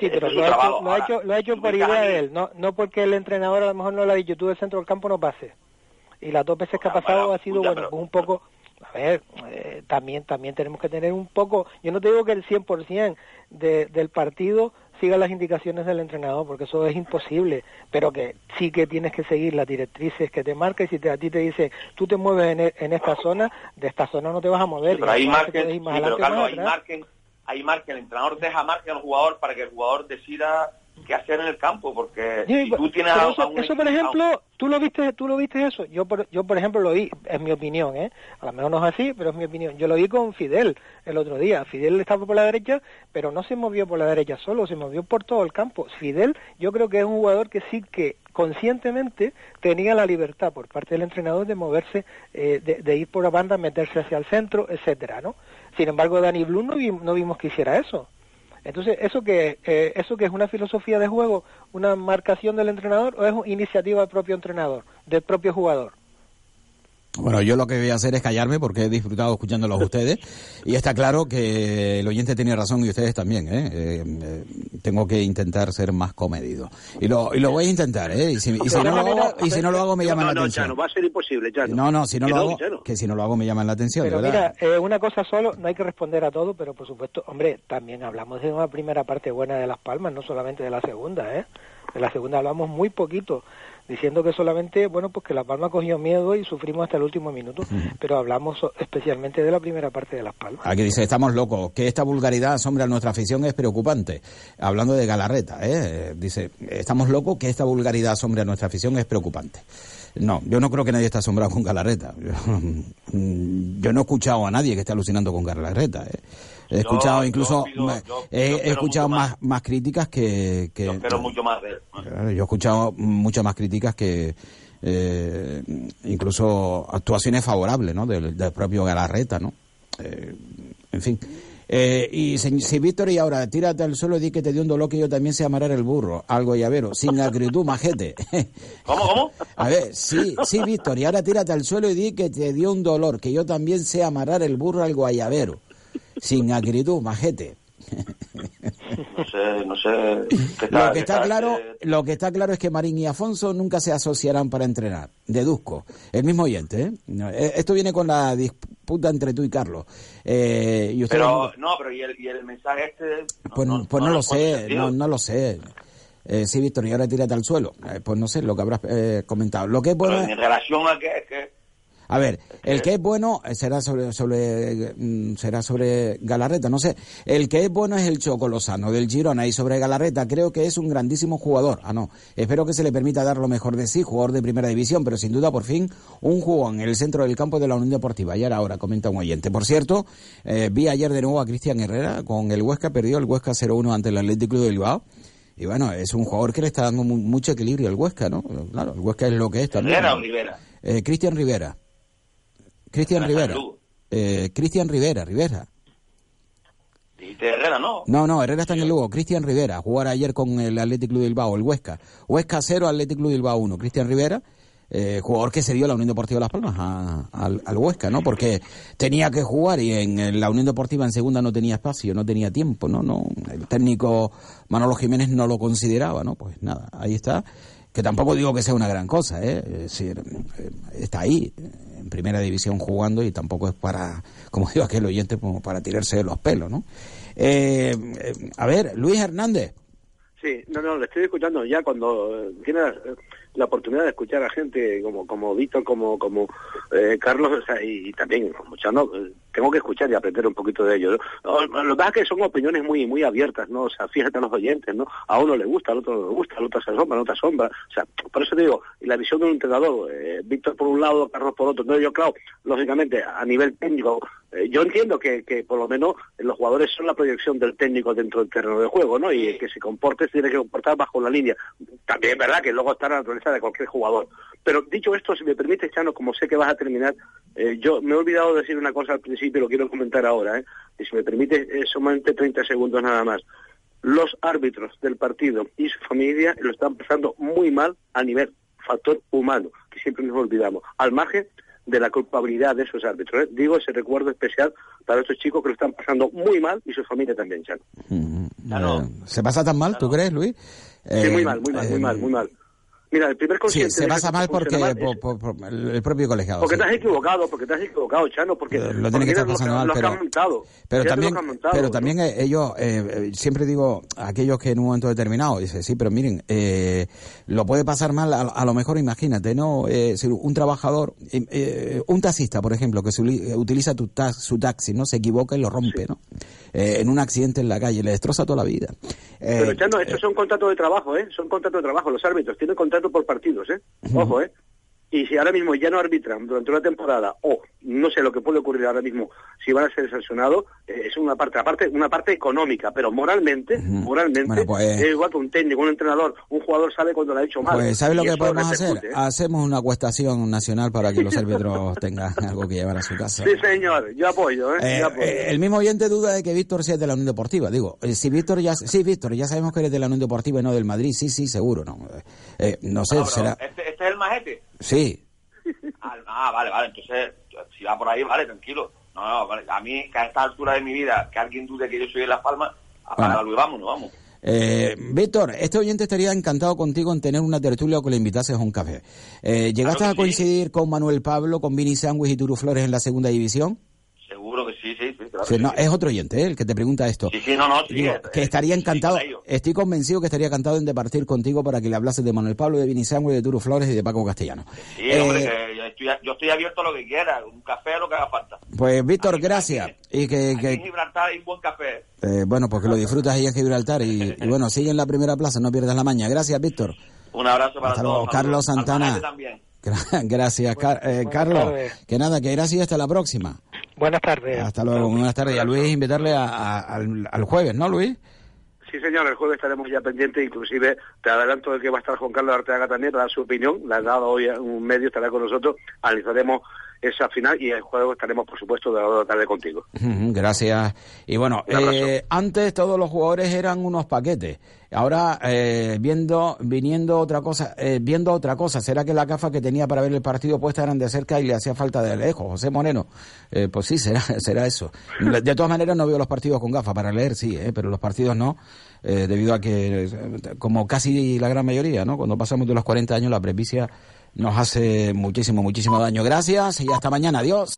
Sí, pero lo ha, hecho, lo ha, hecho, por idea de él, no, no porque el entrenador a lo mejor no lo ha dicho, tú del centro del campo no pases. Y las dos veces que ha pasado ha sido, bueno, un poco, a ver, eh, también también tenemos que tener un poco, yo no te digo que el 100% de, del partido siga las indicaciones del entrenador, porque eso es imposible, pero que sí que tienes que seguir las directrices que te marca y si te, a ti te dice, tú te mueves en, e, en esta zona, de esta zona no te vas a mover. pero ahí marquen, sí, pero Carlos, ahí marquen el entrenador deja margen al jugador para que el jugador decida qué hacer en el campo, porque si tú tienes eso, por ejemplo, tú lo viste, tú lo viste eso. Yo por, yo por ejemplo lo vi, es mi opinión, ¿eh? A lo mejor no es así, pero es mi opinión. Yo lo vi con Fidel el otro día. Fidel estaba por la derecha, pero no se movió por la derecha solo, se movió por todo el campo. Fidel, yo creo que es un jugador que sí que conscientemente tenía la libertad por parte del entrenador de moverse, eh, de, ir por la banda, meterse hacia el centro, etcétera, ¿no? Sin embargo, Dani Blum no, vimos que hiciera eso. Entonces, ¿eso que eh, ¿eso que es una filosofía de juego, una marcación del entrenador o es iniciativa del propio entrenador, del propio jugador? Bueno, yo lo que voy a hacer es callarme porque he disfrutado escuchándolos a ustedes y está claro que el oyente tiene razón y ustedes también. ¿eh? Eh, eh, tengo que intentar ser más comedido y lo, y lo voy a intentar. ¿eh? Y si, no, lo hago, y si no lo hago me llaman la atención. No, va a ser imposible, ya no. No, si no lo hago, que si no lo hago me llaman la atención. Pero mira, una cosa solo, no hay que responder a todo, pero por supuesto, hombre, también hablamos de una primera parte buena de Las Palmas, no solamente de la segunda, ¿eh? De la segunda hablamos muy poquito diciendo que solamente, bueno, pues que La Palma cogió miedo y sufrimos hasta el último minuto, pero hablamos especialmente de la primera parte de Las Palmas. Aquí dice, estamos locos, que esta vulgaridad asombra a nuestra afición es preocupante. Hablando de Galarreta, ¿eh? dice, estamos locos, que esta vulgaridad asombre a nuestra afición es preocupante. No, yo no creo que nadie esté asombrado con Galarreta. Yo, no he escuchado a nadie que esté alucinando con Galarreta. ¿eh? He escuchado incluso he, escuchado más, más críticas que, que yo mucho más de Yo he escuchado muchas más críticas que eh, incluso actuaciones favorables, ¿no? Del, propio Galarreta, ¿no? Eh, en fin. Eh, y si, Víctor y ahora tírate al suelo y di que te dio un dolor que yo también sé amarrar el burro, algo llavero, sin acritud, majete. ¿Cómo, cómo? A ver, sí, sí, Víctor, y ahora tírate al suelo y di que te dio un dolor, que yo también sé amarrar el burro al guayabero sin acritud, majete. No sé, no sé. lo que está claro, lo que está claro es que Marín y Afonso nunca se asociarán para entrenar. Deduzco. El mismo oyente, ¿eh? eh esto viene con la disputa entre tú y Carlos. Eh, y pero no, pero ¿y el, y el mensaje este. pues no, pues no, lo sé, no, no lo sé. Eh, sí, Víctor, y ahora tírate al suelo. Eh, pues no sé lo que habrás eh, comentado. Lo que bueno. en relación a que, que a ver, el que es bueno eh, será sobre, sobre mm, será sobre Galarreta, no sé. El que es bueno es el Chocolosano del Girona y sobre Galarreta creo que es un grandísimo jugador. Ah, no. Espero que se le permita dar lo mejor de sí, jugador de primera división, pero sin duda por fin un jugón en el centro del campo de la Unión Deportiva. Y ahora, ahora comenta un oyente. Por cierto, eh, vi ayer de nuevo a Cristian Herrera con el Huesca, perdió el Huesca 0-1 ante el Atlético de Bilbao. Y bueno, es un jugador que le está dando mucho equilibrio al Huesca, ¿no? Claro, el Huesca es lo que es también. ¿Rivera o Rivera? Eh, Cristian Rivera. Cristian Rivera. Eh, Cristian Rivera, Rivera. Dijiste Herrera, ¿no? No, no, Herrera está en el Lugo. Cristian Rivera, jugar ayer con el Athletic Club Bilbao, el Huesca. Huesca 0, Athletic Club Bilbao 1. Cristian Rivera, eh, jugador que se dio la Unión Deportiva Las Palmas, al, Huesca, ¿no? Porque tenía que jugar y en, la Unión Deportiva en segunda no tenía espacio, no tenía tiempo, ¿no? no El técnico Manolo Jiménez no lo consideraba, ¿no? Pues nada, ahí está. Que tampoco digo que sea una gran cosa, ¿eh? Eh, está ahí en primera división jugando y tampoco es para, como digo aquel oyente, como para tirarse de los pelos, ¿no? Eh, eh, a ver, Luis Hernández. Sí, no, no, le estoy escuchando ya cuando tiene la oportunidad de escuchar a gente como como Víctor, como como eh, Carlos, y, también como Chano, eh, tengo que escuchar y aprender un poquito de ellos. Lo que pasa es que son opiniones muy muy abiertas, ¿no? O sea, fíjate a los oyentes, ¿no? A uno le gusta, al otro no le gusta, al otro se asombra, al otro asombra. O sea, por eso te digo, y la visión de un entrenador, eh, Víctor por un lado, Carlos por otro. No, yo, claro, lógicamente, a nivel técnico, yo entiendo que, que por lo menos los jugadores son la proyección del técnico dentro del terreno de juego, ¿no? Y que se comporte, se tiene que comportar bajo la línea. También es verdad que luego está la naturaleza de cualquier jugador. Pero dicho esto, si me permite, Chano, como sé que vas a terminar, eh, yo me he olvidado de decir una cosa al principio y lo quiero comentar ahora, ¿eh? y si me permite, eh, solamente 30 segundos nada más. Los árbitros del partido y su familia lo están pasando muy mal a nivel factor humano, que siempre nos olvidamos, al margen de la culpabilidad de esos árbitros. ¿eh? Digo ese recuerdo especial para estos chicos que lo están pasando muy mal y su familia también, Chano. Mm, ¿Se pasa tan mal, tú crees, Luis? sí, muy mal, muy mal, muy mal, muy mal. Mira, el primer consciente... Sí, se pasa mal porque por, el propio colegiado. Porque te has equivocado, porque te has equivocado, Chano, porque... Lo tiene que estar pasando mal, pero... Pero también, pero también eh, ellos, eh, siempre digo, aquellos que en un momento determinado, dice, sí, pero miren, eh, lo puede pasar mal, a, lo mejor imagínate, ¿no? Eh, si un trabajador, eh, un taxista, por ejemplo, que utiliza tu su taxi, ¿no? Se equivoca y lo rompe, ¿no? en un accidente en la calle, le destroza toda la vida. pero, Chano, estos son contratos de trabajo, ¿eh? Son contratos de trabajo, los árbitros tienen contratos por partidos, ¿eh? Ojo, ¿eh? Y si ahora mismo ya no arbitran durante una temporada, o no sé lo que puede ocurrir ahora mismo, si van a ser sancionados, eh, es una parte, aparte, una parte económica, pero moralmente, moralmente, Bueno, pues- es igual que un técnico, un entrenador, un jugador sabe cuando lo ha hecho mal. Pues, ¿sabes lo que podemos hacer? ¿eh? Hacemos una cuestación nacional para que los árbitros tengan algo que llevar a su casa. Sí, señor, yo apoyo, ¿eh? Eh, Yo apoyo. eh, el mismo oyente duda de que Víctor sea de la Unión Deportiva. Digo, eh, si Víctor ya, sí, Víctor, ya sabemos que eres de la Unión Deportiva y no del Madrid. Sí, sí, seguro, no. Eh, no sé, No, será. este, Sí. Ah, ah, vale, vale, entonces, si va por ahí, vale, tranquilo. No, no, vale. a mí, que a esta altura de mi vida, que alguien dude que yo soy de Las Palmas, apaga luz y vámonos, vamos. Eh, Víctor, este oyente estaría encantado contigo en tener una tertulia o que le invitases a un café. Eh, ¿Llegaste Claro a coincidir con Manuel Pablo, con Vini Sándwich y Turu Flores en la segunda división? Seguro que sí, sí, sí, claro. Sí, que no, sí. es otro oyente ¿eh? el que te pregunta esto. Sí, sí, no, no, sí, Digo, eh, que eh, estaría encantado, estoy convencido que estaría encantado en departir contigo para que le hablases de Manuel Pablo, de Vini Sándwich, de Turu Flores y de Paco Castellano. Sí, Eh, hombre, que yo estoy, yo estoy abierto a lo que quiera, un café a lo que haga falta. Pues Víctor, Aquí- gracias. Y que, Aquí en que Gibraltar hay un buen café. eh, bueno, porque lo disfrutas ahí en Gibraltar y, y bueno, sigue en la primera plaza, no pierdas la maña. Gracias, Víctor. Un abrazo para Hasta todos. luego, Carlos Santana. Gracias, Car- eh, Carlos. tardes. Que nada, que gracias y hasta la próxima. Buenas tardes. Hasta luego, buenas tardes. Y a Luis invitarle a- a- al, al jueves, ¿no, Luis? Sí, señor, el jueves estaremos ya pendientes, inclusive te adelanto de que va a estar Juan Carlos Arteaga también para dar su opinión, la ha dado hoy a un medio, estará con nosotros, analizaremos esa final y el jueves estaremos, por supuesto, de la tarde contigo. Gracias. Y bueno, eh, antes todos los jugadores eran unos paquetes. Ahora, eh, viendo, viniendo otra cosa, eh, viendo otra cosa, ¿será que la gafa que tenía para ver el partido puesta eran de cerca y le hacía falta de lejos? José Moreno, eh, pues sí, será, será eso. De todas maneras, no veo los partidos con gafas, para leer sí, eh, pero los partidos no, eh, debido a que, como casi la gran mayoría, ¿no? Cuando pasamos de los 40 años, la presbicia nos hace muchísimo, muchísimo daño. Gracias y hasta mañana. Adiós.